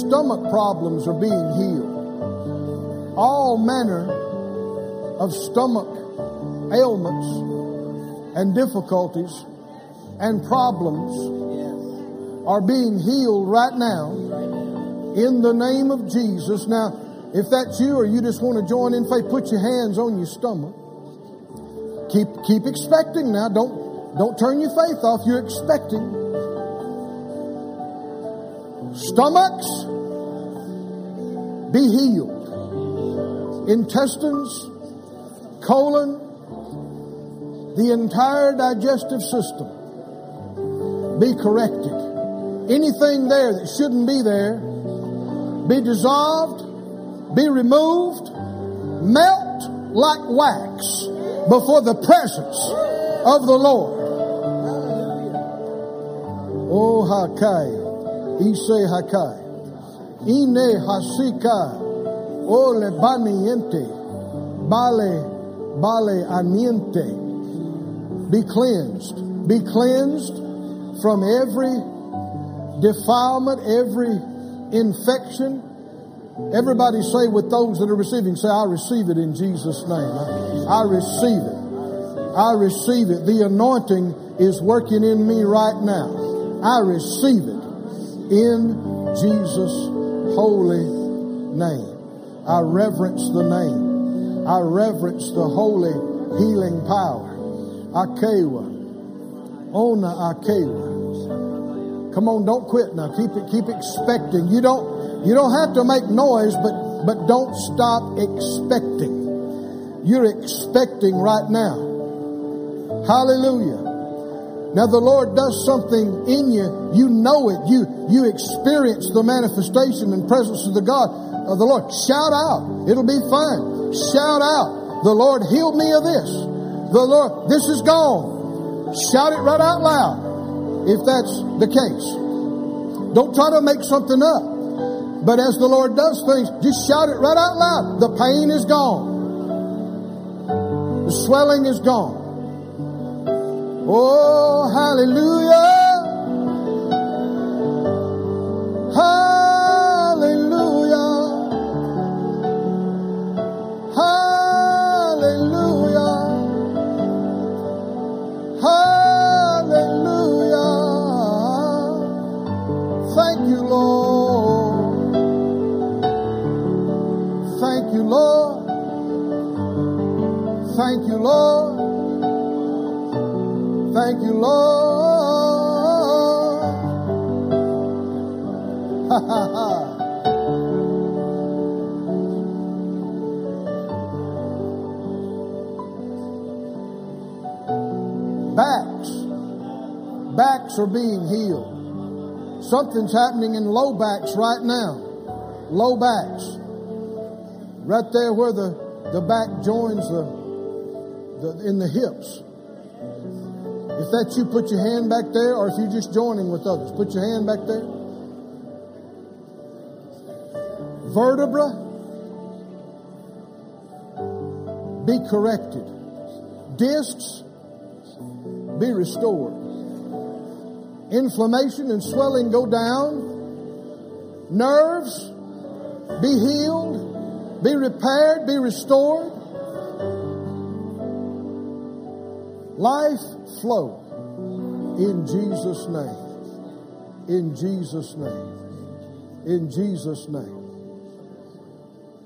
Stomach problems are being healed. All manner of stomach ailments and difficulties and problems are being healed right now in the name of Jesus. Now, if that's you or you just want to join in faith, put your hands on your stomach. Keep keep expecting now. Don't don't turn your faith off. You're expecting. Stomachs be healed. Intestines, colon, the entire digestive system be corrected. Anything there that shouldn't be there be dissolved, be removed, melt like wax before the presence of the Lord. Oh, Hakai, Ise Hakai, Ine Hasika, Ole Baniente, Bale, Bale Aniente. Be cleansed. Be cleansed from every defilement, every infection. Everybody say with those that are receiving, say, I receive it in Jesus' name. I receive it. I receive it. The anointing is working in me right now. I receive it in Jesus' holy name. I reverence the name. I reverence the holy healing power. Akewa. Ona Akewa. Come on, don't quit now. Keep it, keep expecting. You don't, you don't have to make noise, but, but don't stop expecting. You're expecting right now. Hallelujah. Now the Lord does something in you. You know it. You, you experience the manifestation and presence of the God of the Lord. Shout out. It'll be fine. Shout out. The Lord healed me of this. The Lord, this is gone. Shout it right out loud if that's the case. Don't try to make something up. But as the Lord does things, just shout it right out loud. The pain is gone. The swelling is gone. Oh, hallelujah. Hallelujah. Thank you, Lord. Backs. Backs are being healed. Something's happening in low backs right now. Low backs. Right there where the, the back joins the, the in the hips. If that's you, put your hand back there, or if you're just joining with others, put your hand back there. Vertebra, be corrected. Discs, be restored. Inflammation and swelling go down. Nerves, be healed, be repaired, be restored. Life flow in Jesus' name. In Jesus' name. In Jesus' name.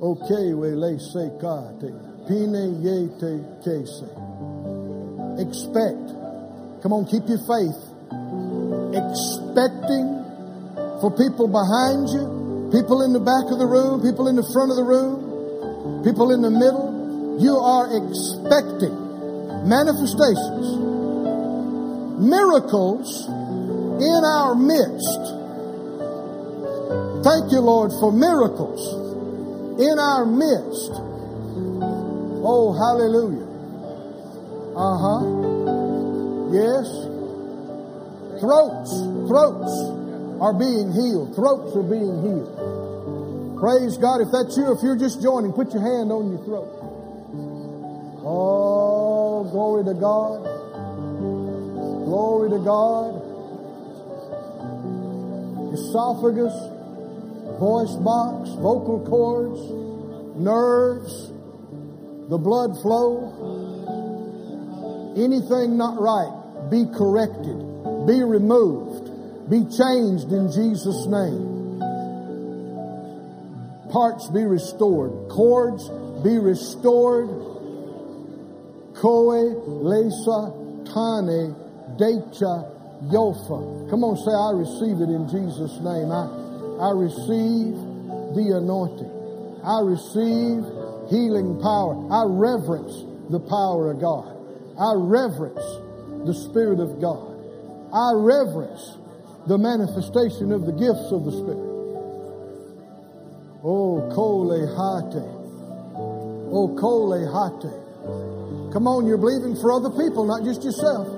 Okay, we lay say kate. Pine ye te kese. Expect. Come on, keep your faith. Expecting for people behind you, people in the back of the room, people in the front of the room, people in the middle. You are expecting manifestations miracles in our midst. Thank you, Lord, for miracles in our midst. Oh, hallelujah. Uh huh. Yes. Throats, throats are being healed. Throats are being healed. Praise God. If that's you, if you're just joining, put your hand on your throat. Oh, glory to God. Glory to God. Esophagus, voice box, vocal cords, nerves, the blood flow. Anything not right, be corrected, be removed, be changed in Jesus' name. Parts be restored, cords be restored. Koe, Lesa, Tane, Decha, Yofa. Come on, say, I receive it in Jesus' name. I, I receive the anointing. I receive healing power. I reverence the power of God. I reverence the Spirit of God. I reverence the manifestation of the gifts of the Spirit. Oh, Kole Hate. Oh, Kole Hate. Come on, you're believing for other people, not just yourself.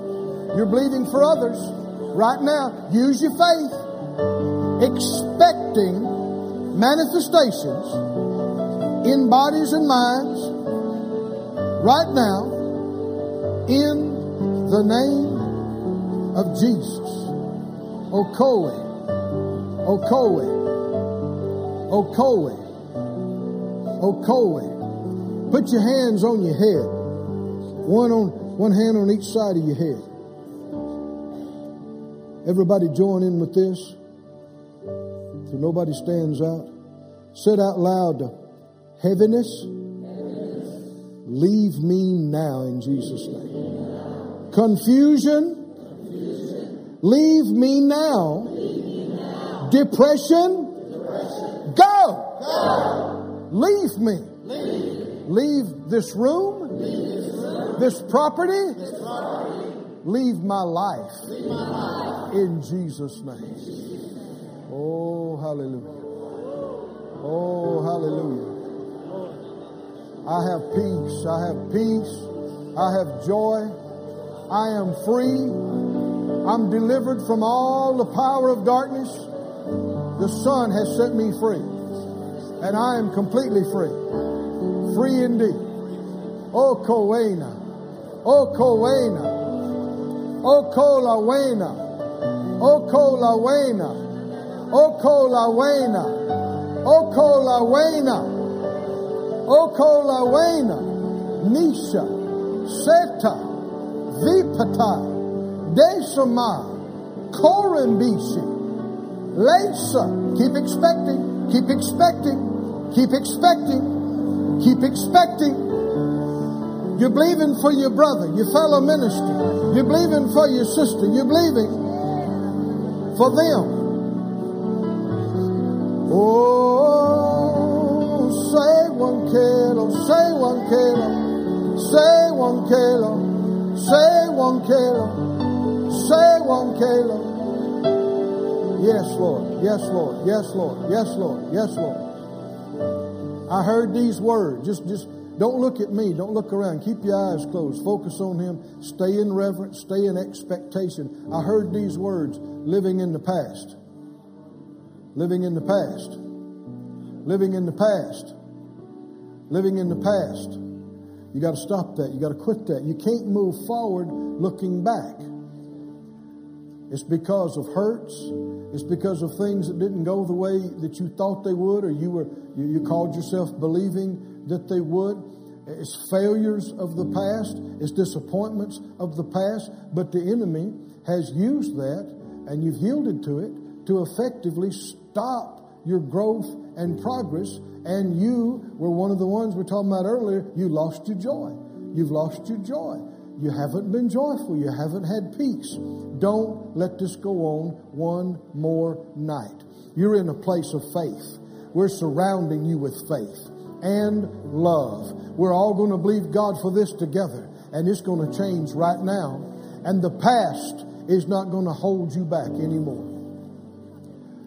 You're believing for others. Right now, use your faith, expecting manifestations in bodies and minds right now in the name of Jesus. Okoe, Okoe, Okoe, Okoe. Put your hands on your head. One on one hand on each side of your head. Everybody join in with this. So nobody stands out. Said out loud, heaviness, leave me now in Jesus' name. Confusion, leave me now. Depression, go. Leave me. Leave this room, this property, leave my life in Jesus' name. Oh, hallelujah. Oh, hallelujah. I have peace. I have peace. I have joy. I am free. I'm delivered from all the power of darkness. The Son has set me free. And I am completely free. Free indeed. O Coena. O Coena. O Colawena. O Colawena. O Colawena. O Colawena. O Colawena. Nisha. Seta. Vipata. Desama. Korimbishi. Lesa. Keep expecting. Keep expecting. Keep expecting. Keep expecting. You're believing for your brother, your fellow minister. You're believing for your sister. You're believing for them. Oh, say one kilo, say one kilo, say one kilo, say one kilo, say one kilo. Yes, Lord. Yes, Lord. Yes, Lord. Yes, Lord. Yes, Lord. I heard these words. Just, just don't look at me. Don't look around. Keep your eyes closed. Focus on Him. Stay in reverence. Stay in expectation. I heard these words living in the past. Living in the past. Living in the past. Living in the past. You got to stop that. You got to quit that. You can't move forward looking back. It's because of hurts. It's because of things that didn't go the way that you thought they would, or you were you, you called yourself believing that they would. It's failures of the past. It's disappointments of the past. But the enemy has used that, and you've yielded to it to effectively stop your growth and progress. And you were one of the ones we are talking about earlier. You lost your joy. You've lost your joy. You haven't been joyful. You haven't had peace. Don't let this go on one more night. You're in a place of faith. We're surrounding you with faith and love. We're all going to believe God for this together, and it's going to change right now. And the past is not going to hold you back anymore.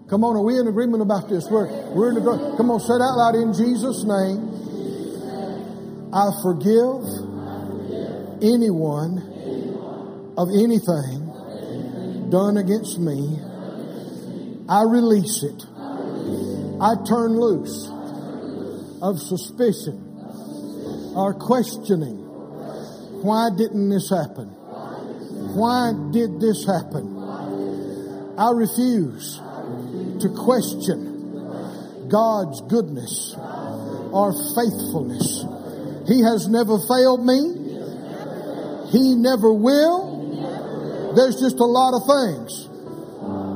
Come on, are we in agreement about this? We're, we're in agreement. Come on, say it out loud in Jesus' name. I forgive anyone of anything done against me. I release it. I turn loose of suspicion or questioning. Why didn't this happen? Why did this happen? I refuse to question God's goodness or faithfulness. He has never failed me. He never will. There's just a lot of things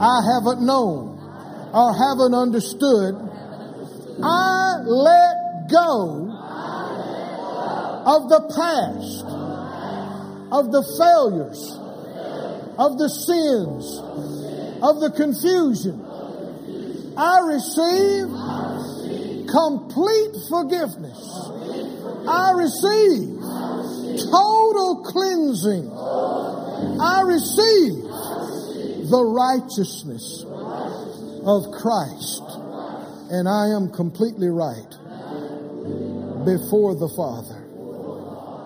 I haven't known or haven't understood. I let go of the past, of the failures, of the sins, of the confusion. I receive complete forgiveness. I receive total cleansing. I receive the righteousness of Christ. And I am completely right before the Father.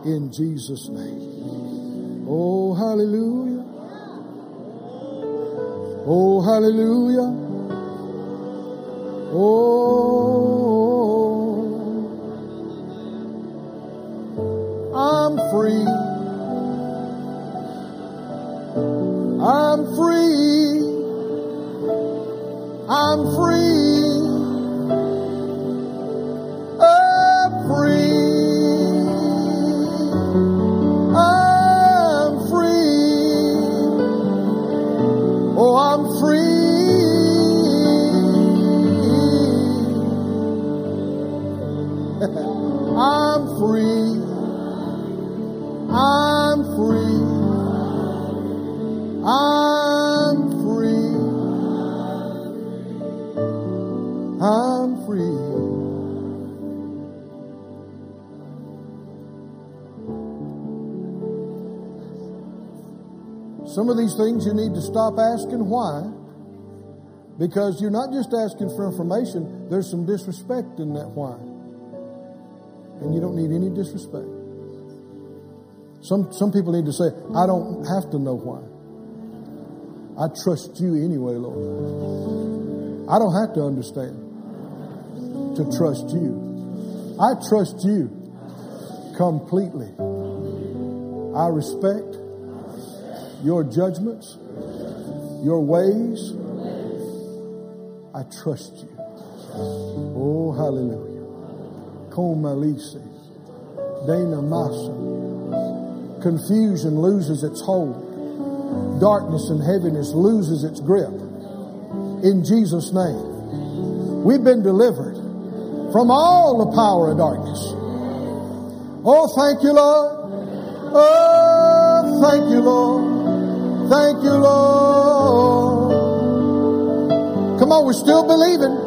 In Jesus' name. Oh, hallelujah. Oh, hallelujah. Oh, I'm free. I'm free. I'm free. Free. I'm free. I'm free. I'm free. Some of these things you need to stop asking why because you're not just asking for information, there's some disrespect in that why. And you don't need any disrespect. Some, some people need to say, I don't have to know why. I trust you anyway, Lord. I don't have to understand to trust you. I trust you completely. I respect your judgments, your ways. I trust you. Oh, hallelujah. Komalisi. Dana Masa. Confusion loses its hold. Darkness and heaviness loses its grip. In Jesus' name. We've been delivered from all the power of darkness. Oh, thank you, Lord. Oh, thank you, Lord. Thank you, Lord. Come on, we're still believing.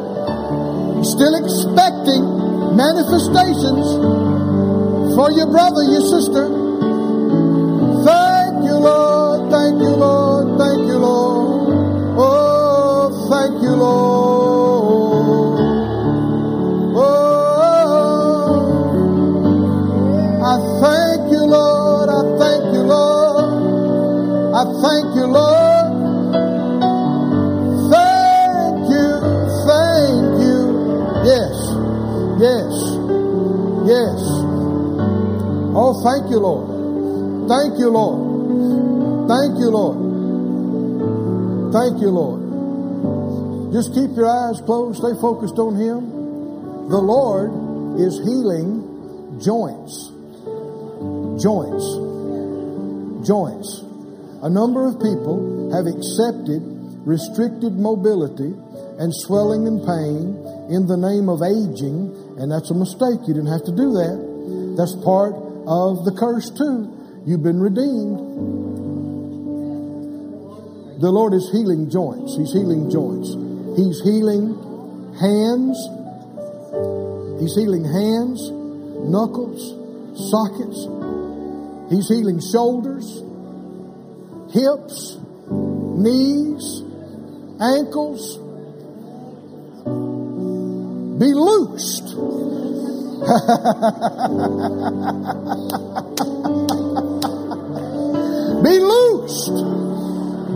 Still expecting manifestations for your brother, your sister. Thank you, Lord. Thank you, Lord. Thank you, Lord. Oh, thank you, Lord. Thank you, Lord. Thank you, Lord. Thank you, Lord. Thank you, Lord. Just keep your eyes closed. Stay focused on Him. The Lord is healing joints. Joints. Joints. A number of people have accepted restricted mobility and swelling and pain in the name of aging, and that's a mistake. You didn't have to do that. That's part of the curse, too. You've been redeemed. The Lord is healing joints. He's healing joints. He's healing hands. He's healing hands, knuckles, sockets. He's healing shoulders, hips, knees, ankles be loosed. be loosed.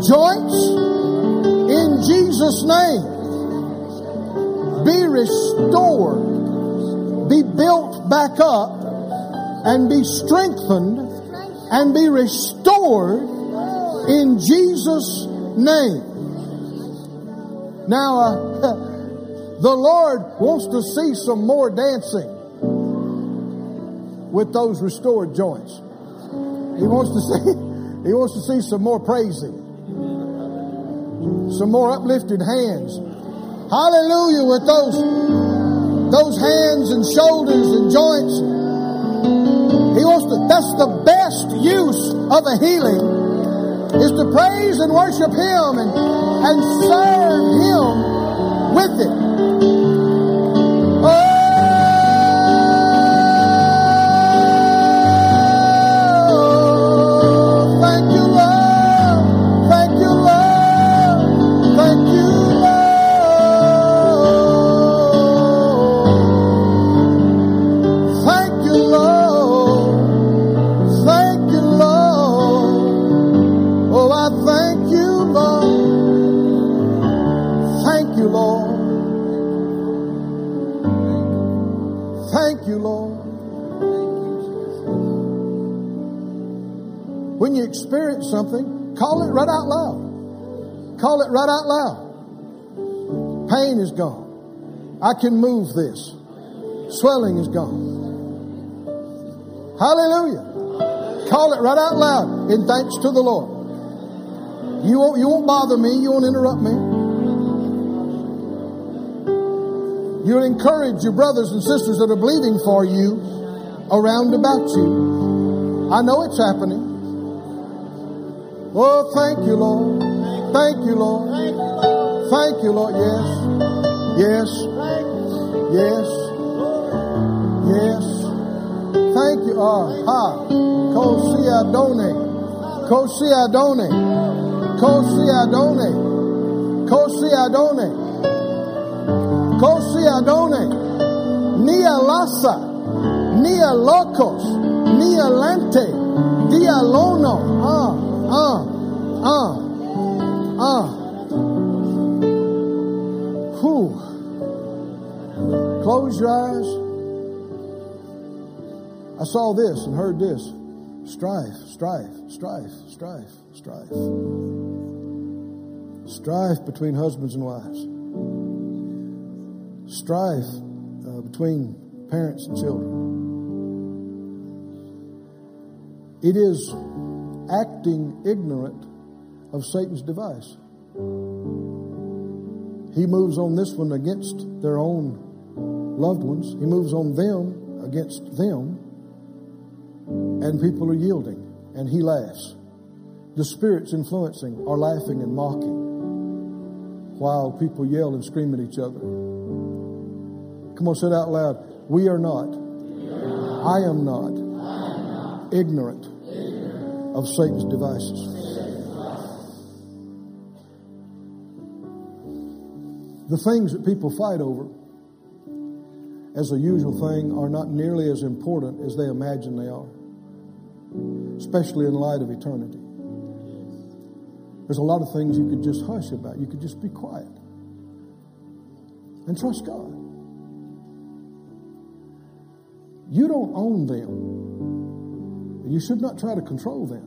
Joints in Jesus' name be restored, be built back up, and be strengthened and be restored in Jesus' name. Now, uh, the Lord wants to see some more dancing with those restored joints. He wants to see, he wants to see some more praising, some more uplifted hands. Hallelujah with those, those hands and shoulders and joints. He wants to, that's the best use of a healing is to praise and worship Him and, and serve Him with it. Experience something, call it right out loud. Call it right out loud. Pain is gone. I can move this. Swelling is gone. Hallelujah. Call it right out loud in thanks to the Lord. You won't, you won't bother me. You won't interrupt me. You'll encourage your brothers and sisters that are believing for you around about you. I know it's happening. Oh, thank you, Lord. Thank you, Lord. Thank you, Lord. Yes. Yes. Yes. Yes. Thank you. Ah, ha. Kosi Adone. Kosi Adone. Kosi Adone. Kosi Adone. Kosi Adone. Nia Lasa. Nia Locos. Nia Lente. Dia Lono. Ah, ah, ah, ah. Whew. Close your eyes. I saw this and heard this. Strife, strife, strife, strife, strife. Strife between husbands and wives. Strife uh, between parents and children. It is acting ignorant of Satan's device. He moves on this one against their own loved ones. He moves on them against them. And people are yielding. And he laughs. The spirits influencing are laughing and mocking while people yell and scream at each other. Come on, say it out loud. We are not. I am not, ignorant, of Satan's devices. The things that people fight over as a usual thing are not nearly as important as they imagine they are, especially in light of eternity. There's a lot of things you could just hush about. You could just be quiet and trust God. You don't own them. You should not try to control them.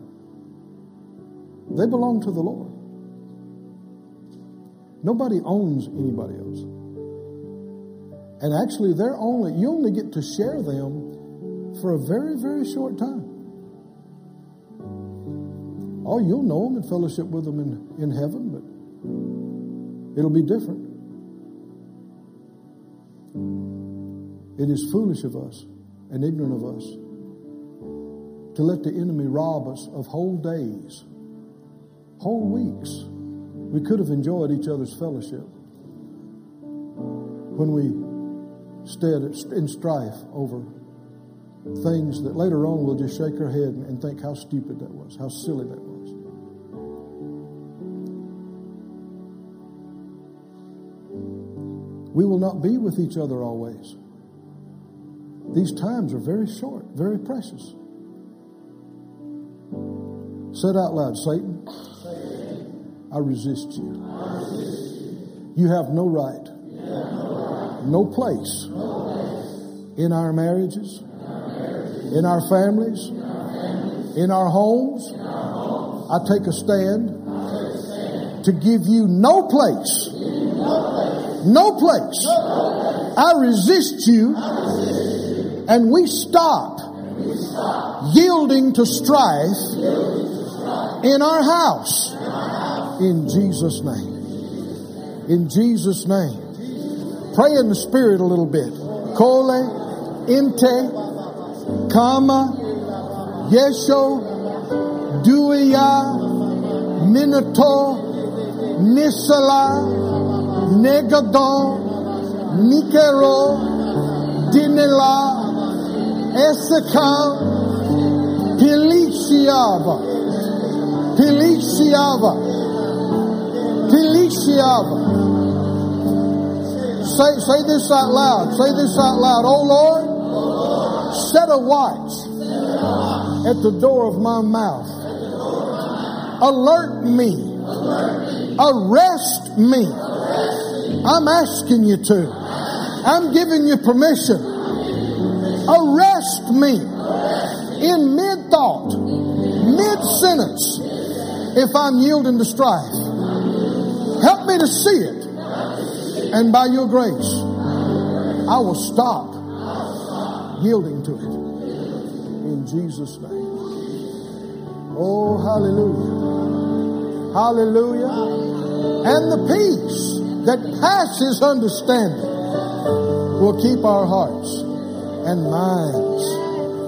They belong to the Lord. Nobody owns anybody else. And actually, they're only, you only get to share them for a very, very short time. Oh, you'll know them and fellowship with them in, in heaven, but it'll be different. It is foolish of us and ignorant of us to let the enemy rob us of whole days, whole weeks. We could have enjoyed each other's fellowship when we stood in strife over things that later on we'll just shake our head and think how stupid that was, how silly that was. We will not be with each other always. These times are very short, very precious. Said out loud, Satan, I resist you. You have no right, no place in our marriages, in our families, in our homes. I take a stand to give you no place, no place. I resist you, and we stop yielding to strife in our house. In Jesus' name. In Jesus' name. Pray in the Spirit a little bit. Kole, Inte, Kama, Yesho, Duya, Minato, Nisala, Negadon, Nikero, Dinela, Esakam, Piliciava, Piliciava, Piliciava. Say, say this out loud. Say this out loud. Oh Lord, set a watch at the door of my mouth. Alert me. Arrest me. I'm asking you to. I'm giving you permission. Arrest me in mid thought, mid sentence, if I'm yielding to strife. Help me to see it. And by your grace, I will stop yielding to it. In Jesus' name. Oh, hallelujah. Hallelujah. And the peace that passes understanding will keep our hearts and minds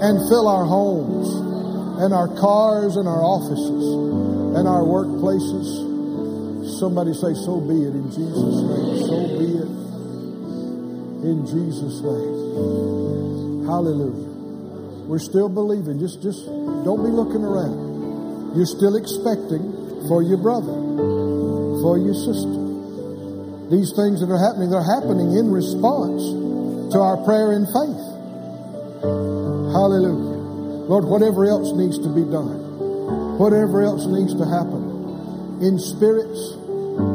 and fill our homes and our cars and our offices and our workplaces. Somebody say, so be it in Jesus' name. So be it in Jesus' name. Hallelujah. We're still believing. Just, just don't be looking around. You're still expecting for your brother, for your sister. These things that are happening, they're happening in response to our prayer and faith. Hallelujah. Lord, whatever else needs to be done, whatever else needs to happen in spirits,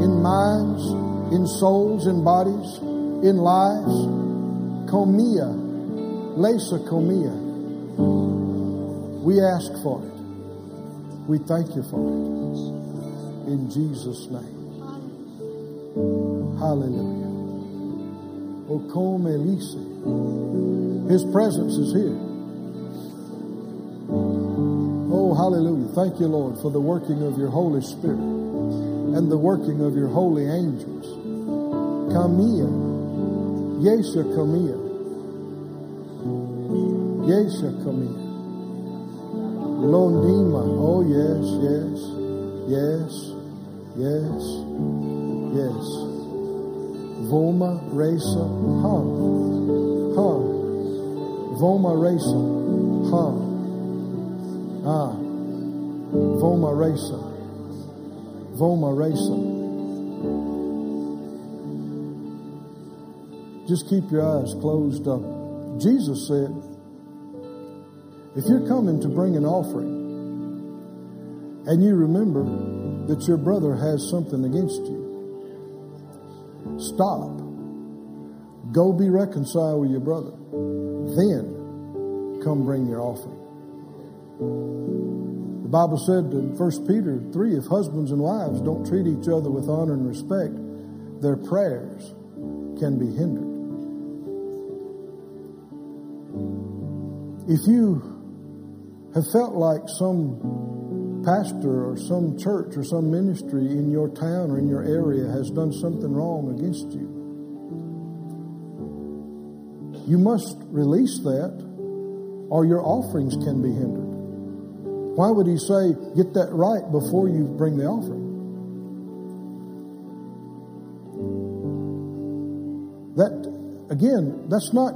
in minds, in souls, in bodies, in lives, comia, lesa comia. We ask for it. We thank you for it. In Jesus' name. Hallelujah. O come Elise. His presence is here. Hallelujah. Thank you, Lord, for the working of your Holy Spirit and the working of your holy angels. Come Kamia. Yesha Kamia. Yesha Kamia. Londima. Oh, yes, yes, yes, yes, yes. Voma Resa. Huh. Huh. Voma Resa. Huh. Ah. Voma Resa. Voma Resa. Just keep your eyes closed up. Jesus said, if you're coming to bring an offering and you remember that your brother has something against you, stop. Go be reconciled with your brother. Then come bring your offering. The Bible said in 1 Peter 3 if husbands and wives don't treat each other with honor and respect, their prayers can be hindered. If you have felt like some pastor or some church or some ministry in your town or in your area has done something wrong against you, you must release that or your offerings can be hindered. Why would he say, get that right before you bring the offering? That, again, that's not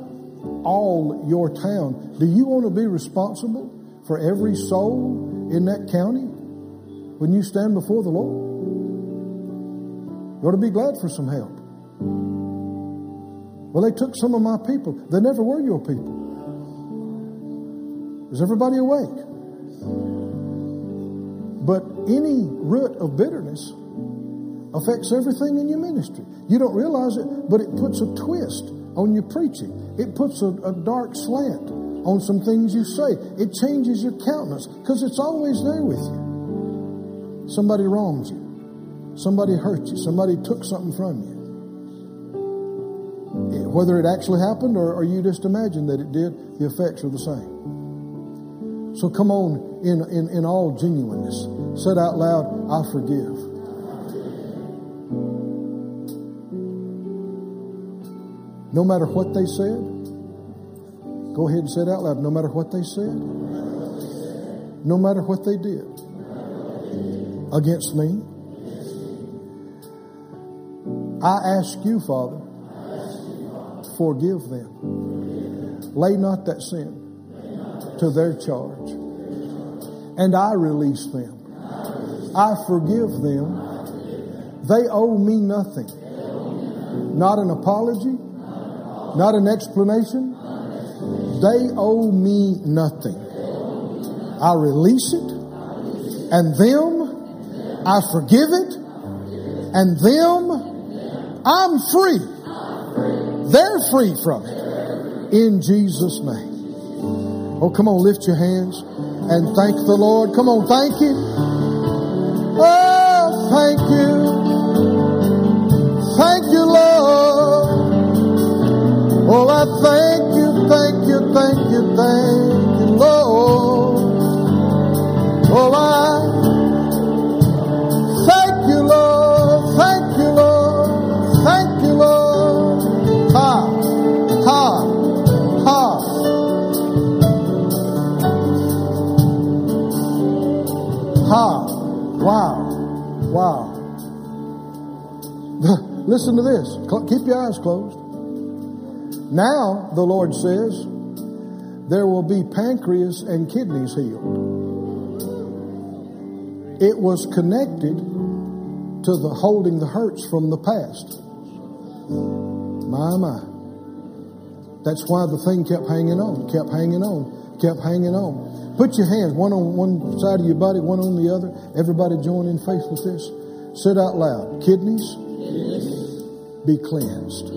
all your town. Do you want to be responsible for every soul in that county when you stand before the Lord? You ought to be glad for some help. Well, they took some of my people. They never were your people. Is everybody awake? But any root of bitterness affects everything in your ministry. You don't realize it, but it puts a twist on your preaching. It puts a, a dark slant on some things you say. It changes your countenance because it's always there with you. Somebody wrongs you. Somebody hurt you. Somebody took something from you. Whether it actually happened or, or you just imagined that it did, the effects are the same. So come on in, in, in all genuineness. Said out loud, I forgive. No matter what they said, go ahead and say it out loud. No matter what they said, no matter what they did against me, I ask you, Father, forgive them. Lay not that sin to their charge. And I release them. I forgive them. They owe me nothing. Not an apology, not an explanation. They owe me nothing. I release it, and them, I forgive it, and them, I'm free. They're free from it. In Jesus' name. Oh, come on, lift your hands and thank the Lord. Come on, thank Him. Oh, thank you. Thank you, Lord. Oh, I thank you, thank you, thank you, thank you, Lord. Oh, I thank you, Lord. Listen to this. Keep your eyes closed. Now, the Lord says, there will be pancreas and kidneys healed. It was connected to the holding the hurts from the past. My, my. That's why the thing kept hanging on, kept hanging on, kept hanging on. Put your hands, one on one side of your body, one on the other. Everybody join in faith with this. Sit out loud. Kidneys, be cleansed.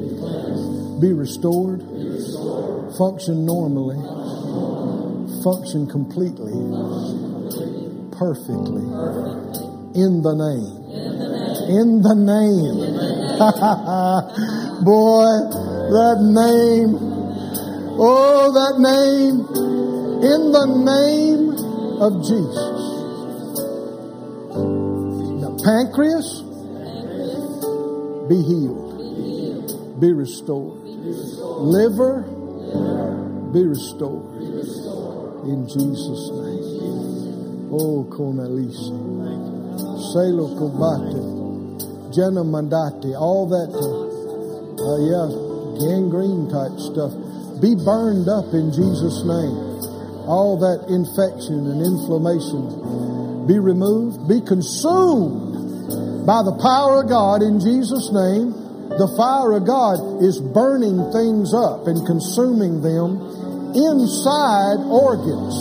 Be restored. Function normally. Function completely. Perfectly. In the name. In the name. Boy, that name. Oh, that name. In the name of Jesus. Now, pancreas, be healed. Be restored. Liver, be restored. In Jesus' name. Oh, Cornelisi. Selo Combate. Jenna Mandati. All that, uh, uh, yeah, gangrene type stuff. Be burned up in Jesus' name. All that infection and inflammation be removed, be consumed by the power of God in Jesus' name. The fire of God is burning things up and consuming them inside organs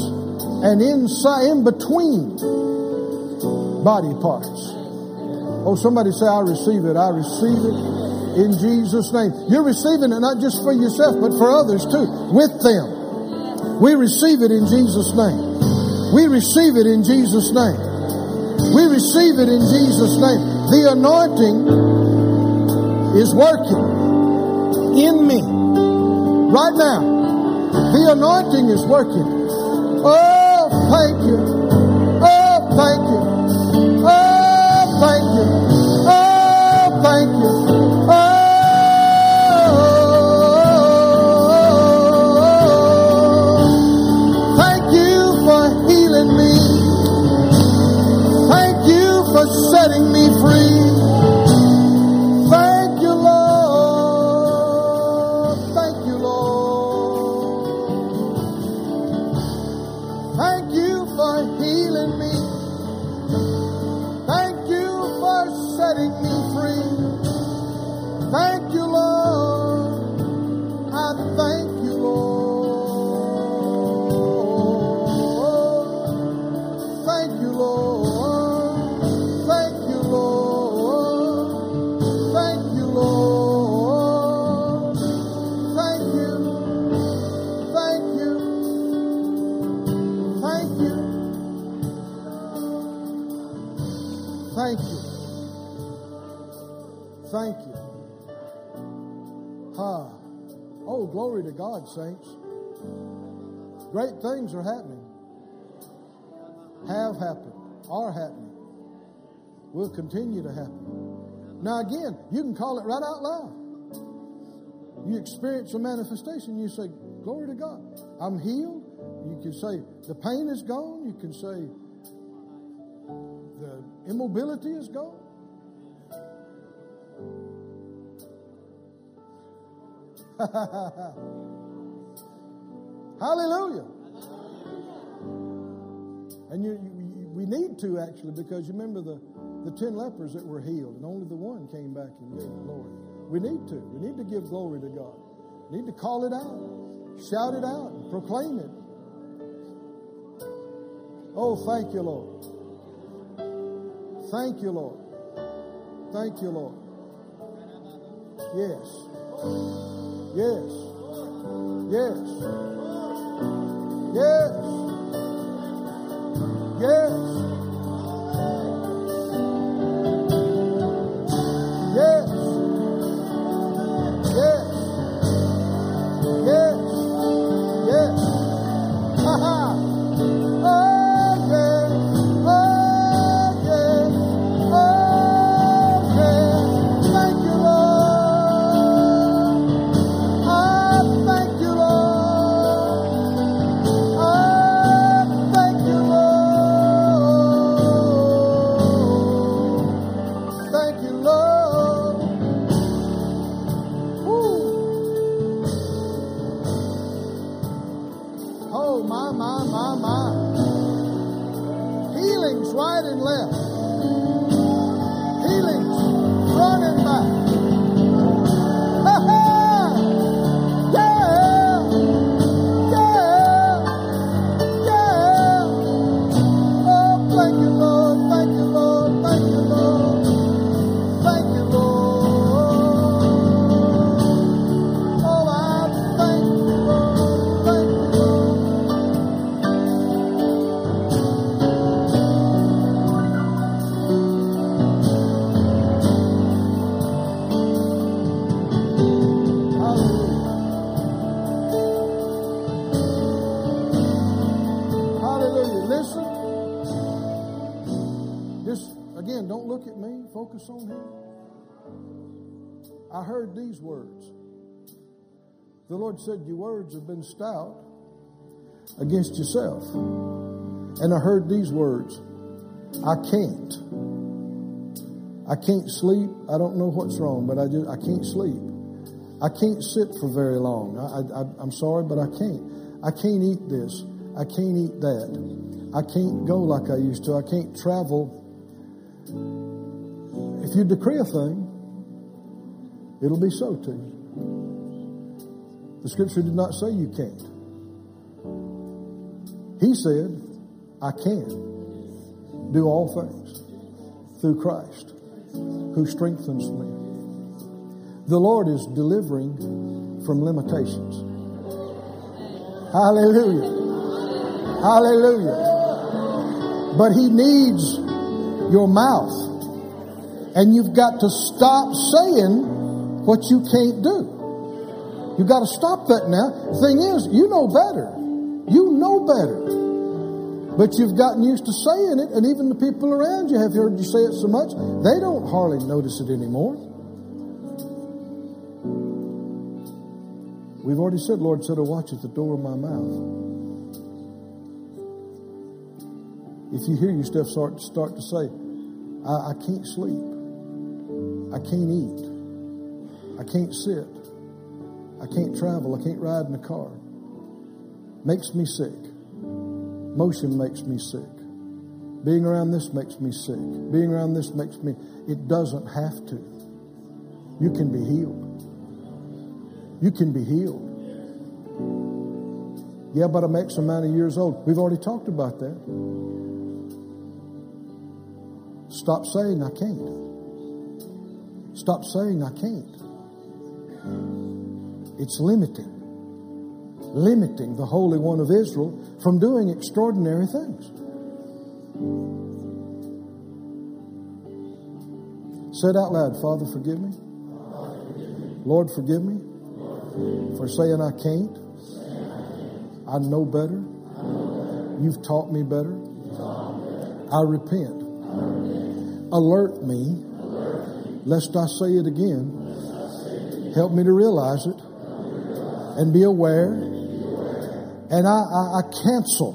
and inside, in between body parts. Oh, somebody say, I receive it. I receive it in Jesus' name. You're receiving it not just for yourself, but for others too, with them. We receive it in Jesus' name. We receive it in Jesus' name. We receive it in Jesus' name. The anointing is working in me right now. The anointing is working. Oh, thank you. Oh, thank you. Oh, thank you. Oh, thank you. Glory to God, saints. Great things are happening. Have happened. Are happening. Will continue to happen. Now, again, you can call it right out loud. You experience a manifestation, you say, Glory to God. I'm healed. You can say, The pain is gone. You can say, The immobility is gone. Hallelujah. And you, you, we need to actually because you remember the, the ten lepers that were healed and only the one came back and gave glory. We need to. We need to give glory to God. We need to call it out, shout it out, proclaim it. Oh, thank you, Lord. Thank you, Lord. Thank you, Lord. Yes. Yes. Yes. Yes. Yes. Yes. These words. The Lord said, Your words have been stout against yourself. And I heard these words I can't. I can't sleep. I don't know what's wrong, but I just I can't sleep. I can't sit for very long. I, I'm sorry, but I can't. I can't eat this. I can't eat that. I can't go like I used to. I can't travel. If you decree a thing, it'll be so to you. The scripture did not say you can't. He said, I can do all things through Christ who strengthens me. The Lord is delivering from limitations. Hallelujah. Hallelujah. But He needs your mouth. And you've got to stop saying what you can't do. You've got to stop that now. The thing is, you know better. You know better. But you've gotten used to saying it, and even the people around you have heard you say it so much, they don't hardly notice it anymore. We've already said, Lord said, I watch at the door of my mouth. If you hear your stuff start, start to say, I, I can't sleep, I can't eat, I can't sit, I can't travel, I can't ride in a car, makes me sick. Motion makes me sick. Being around this makes me sick. Being around this makes me. It doesn't have to. You can be healed. You can be healed. Yeah, but I'm X amount of years old. We've already talked about that. Stop saying I can't. Stop saying I can't. It's limiting. Limiting the Holy One of Israel from doing extraordinary things. Say it out loud. Father, forgive me. Lord, forgive me for saying I can't. I know better. You've taught me better. I repent. Alert me, lest I say it again. Help me to realize it and be aware. And I, I, I cancel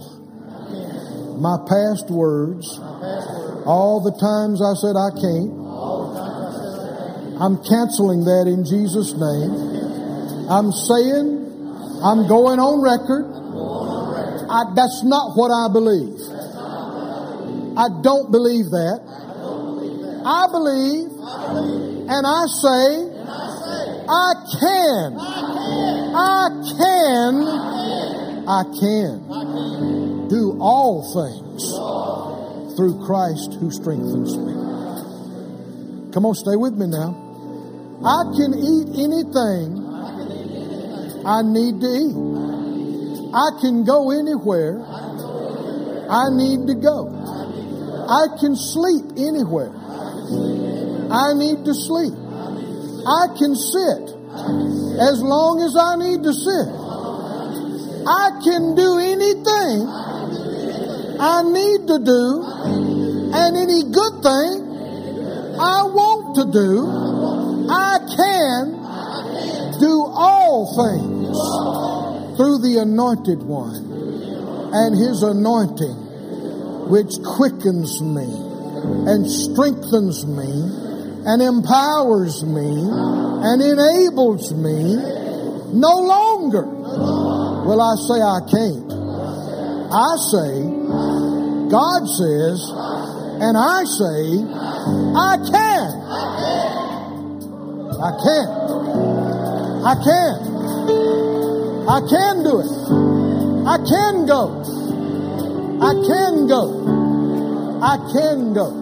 my past words. All the times I said I can't. I'm canceling that in Jesus' name. I'm saying, I'm going on record. I, that's not what I believe. I don't believe that. I believe, and I say, I can. I can. I can do all things through Christ who strengthens me. Come on, stay with me now. I can eat anything I need to eat. I can go anywhere I need to go. I can sleep anywhere I need to sleep. I can sit as long as I need to sit. I can do anything I need to do and any good thing I want to do. I can do all things through the anointed one and his anointing which quickens me and strengthens me and empowers me and enables me. No longer will I say I can't. I say, God says, and I say, I can. I can. I can. I can do it. I can go. I can go. I can go.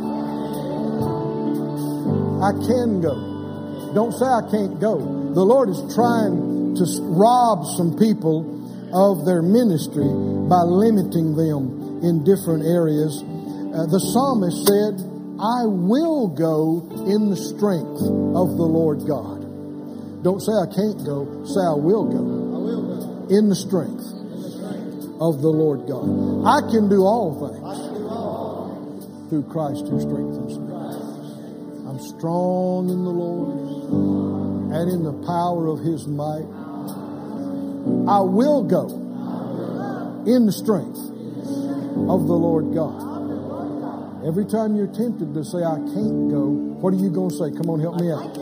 I can go. Don't say I can't go. The Lord is trying to rob some people of their ministry by limiting them in different areas. Uh, the psalmist said, I will go in the strength of the Lord God. Don't say I can't go, say I will go. I will go. In the strength of the Lord God. I can do all things through Christ who strengthens me. Strong in the Lord and in the power of his might. I will go in the strength of the Lord God. Every time you're tempted to say, I can't go, what are you going to say? Come on, help me out.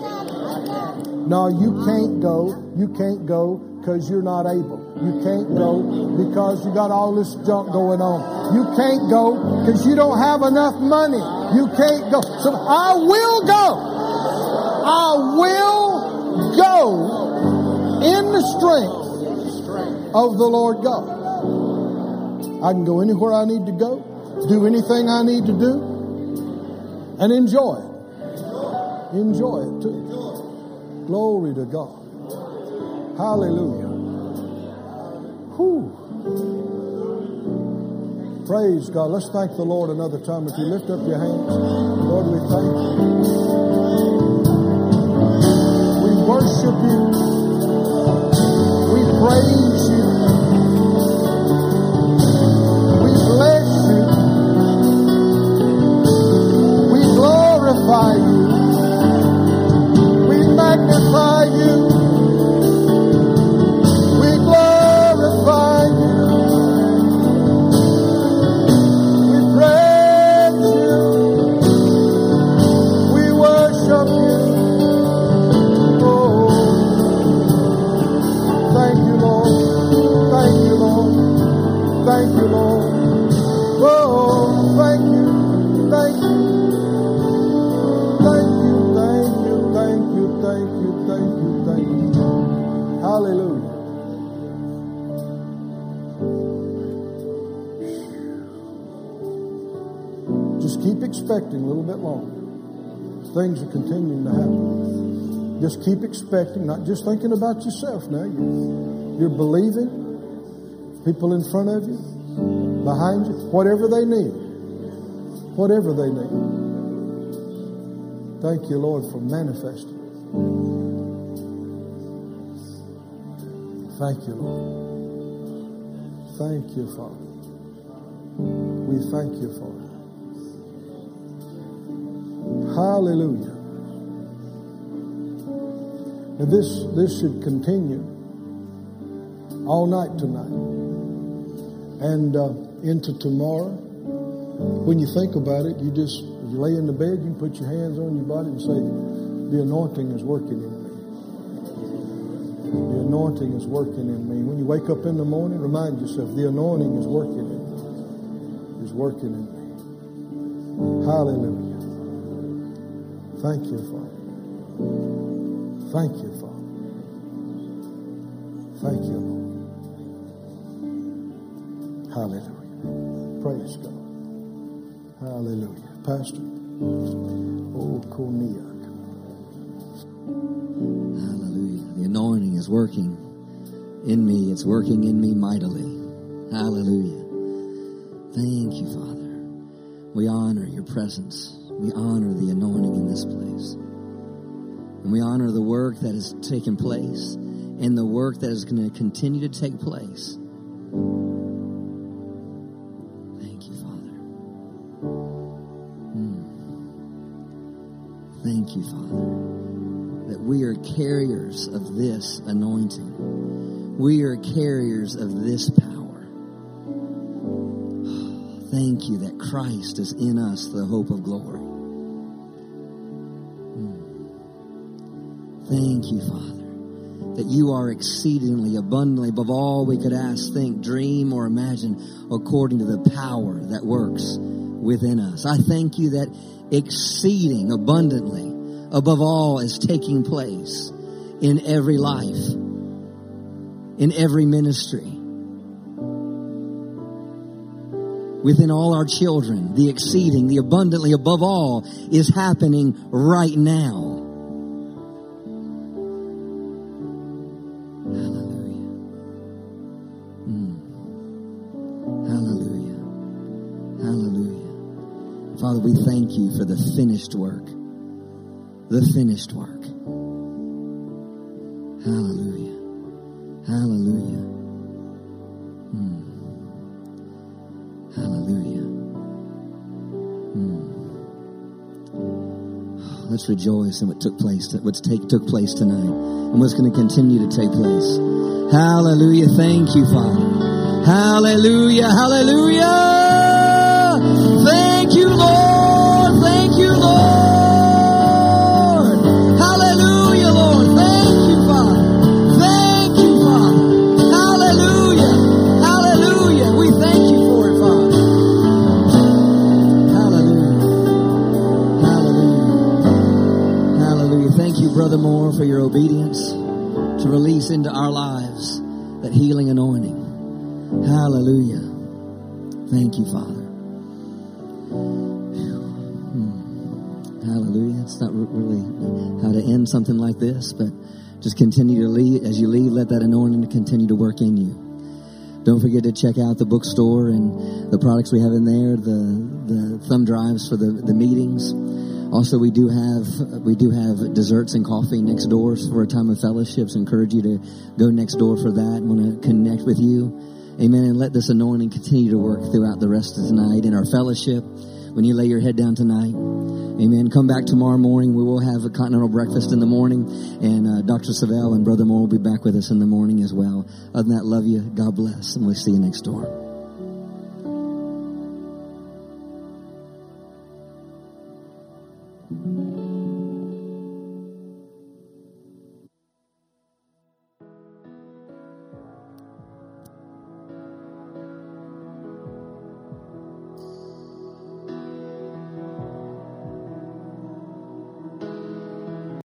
No, you can't go. You can't go because you're not able. You can't go because you got all this junk going on. You can't go because you don't have enough money. You can't go. So I will go. I will go in the strength of the Lord God. I can go anywhere I need to go, do anything I need to do, and enjoy it. Enjoy it too. Glory to God. Hallelujah. Whew. Praise God. Let's thank the Lord another time. If you lift up your hands, Lord, we thank you. We worship you. We praise you. We bless you. We glorify you. We magnify you. Expecting a little bit longer. Things are continuing to happen. Just keep expecting, not just thinking about yourself now. You're, believing people in front of you, behind you, whatever they need. Whatever they need. Thank you, Lord, for manifesting. Thank you, Lord. Thank you, Father. We thank you for Hallelujah. Now this this should continue all night tonight and uh, into tomorrow. When you think about it, you just you lay in the bed, you put your hands on your body and say, "The anointing is working in me." The anointing is working in me. When you wake up in the morning, remind yourself, the anointing is working in me. Is working in me. Hallelujah. Thank you, Father. Thank you, Father. Thank you, Lord. Hallelujah. Praise God. Hallelujah. Pastor. Oh, Koniak. Hallelujah. The anointing is working in me. It's working in me mightily. Hallelujah. Thank you, Father. We honor your presence. We honor the anointing in this place. And we honor the work that has taken place and the work that is going to continue to take place. Thank you, Father. Mm. Thank you, Father that we are carriers of this anointing. We are carriers of this power. Thank you that Christ is in us, the hope of glory. Mm. Thank you, Father, that you are exceedingly abundantly above all we could ask, think, dream, or imagine according to the power that works within us. I thank you that exceeding abundantly above all is taking place in every life, in every ministry, within all our children. The exceeding, the abundantly above all is happening right now. Hallelujah. Mm. Hallelujah. Hallelujah. Father, we thank you for the finished work the finished work. Hallelujah. Hallelujah. Let's rejoice in what took place, what's take, took place tonight, and what's going to continue to take place. Hallelujah. Thank you, Father. Hallelujah. Hallelujah. For your obedience to release into our lives that healing anointing. Hallelujah. Thank you, Father. Hmm. Hallelujah. It's not really how to end something like this, but just continue to leave. As you leave, let that anointing continue to work in you. Don't forget to check out the bookstore and the products we have in there, the, the thumb drives for the, the meetings. Also, we do have we do have desserts and coffee next door for a time of fellowships. Encourage you to go next door for that. Want to connect with you, Amen. And let this anointing continue to work throughout the rest of the night in our fellowship when you lay your head down tonight. Amen. Come back tomorrow morning. We will have a continental breakfast in the morning, and uh, Dr. Savelle and Brother Moore will be back with us in the morning as well. Other than that, love you. God bless, and we'll see you next door.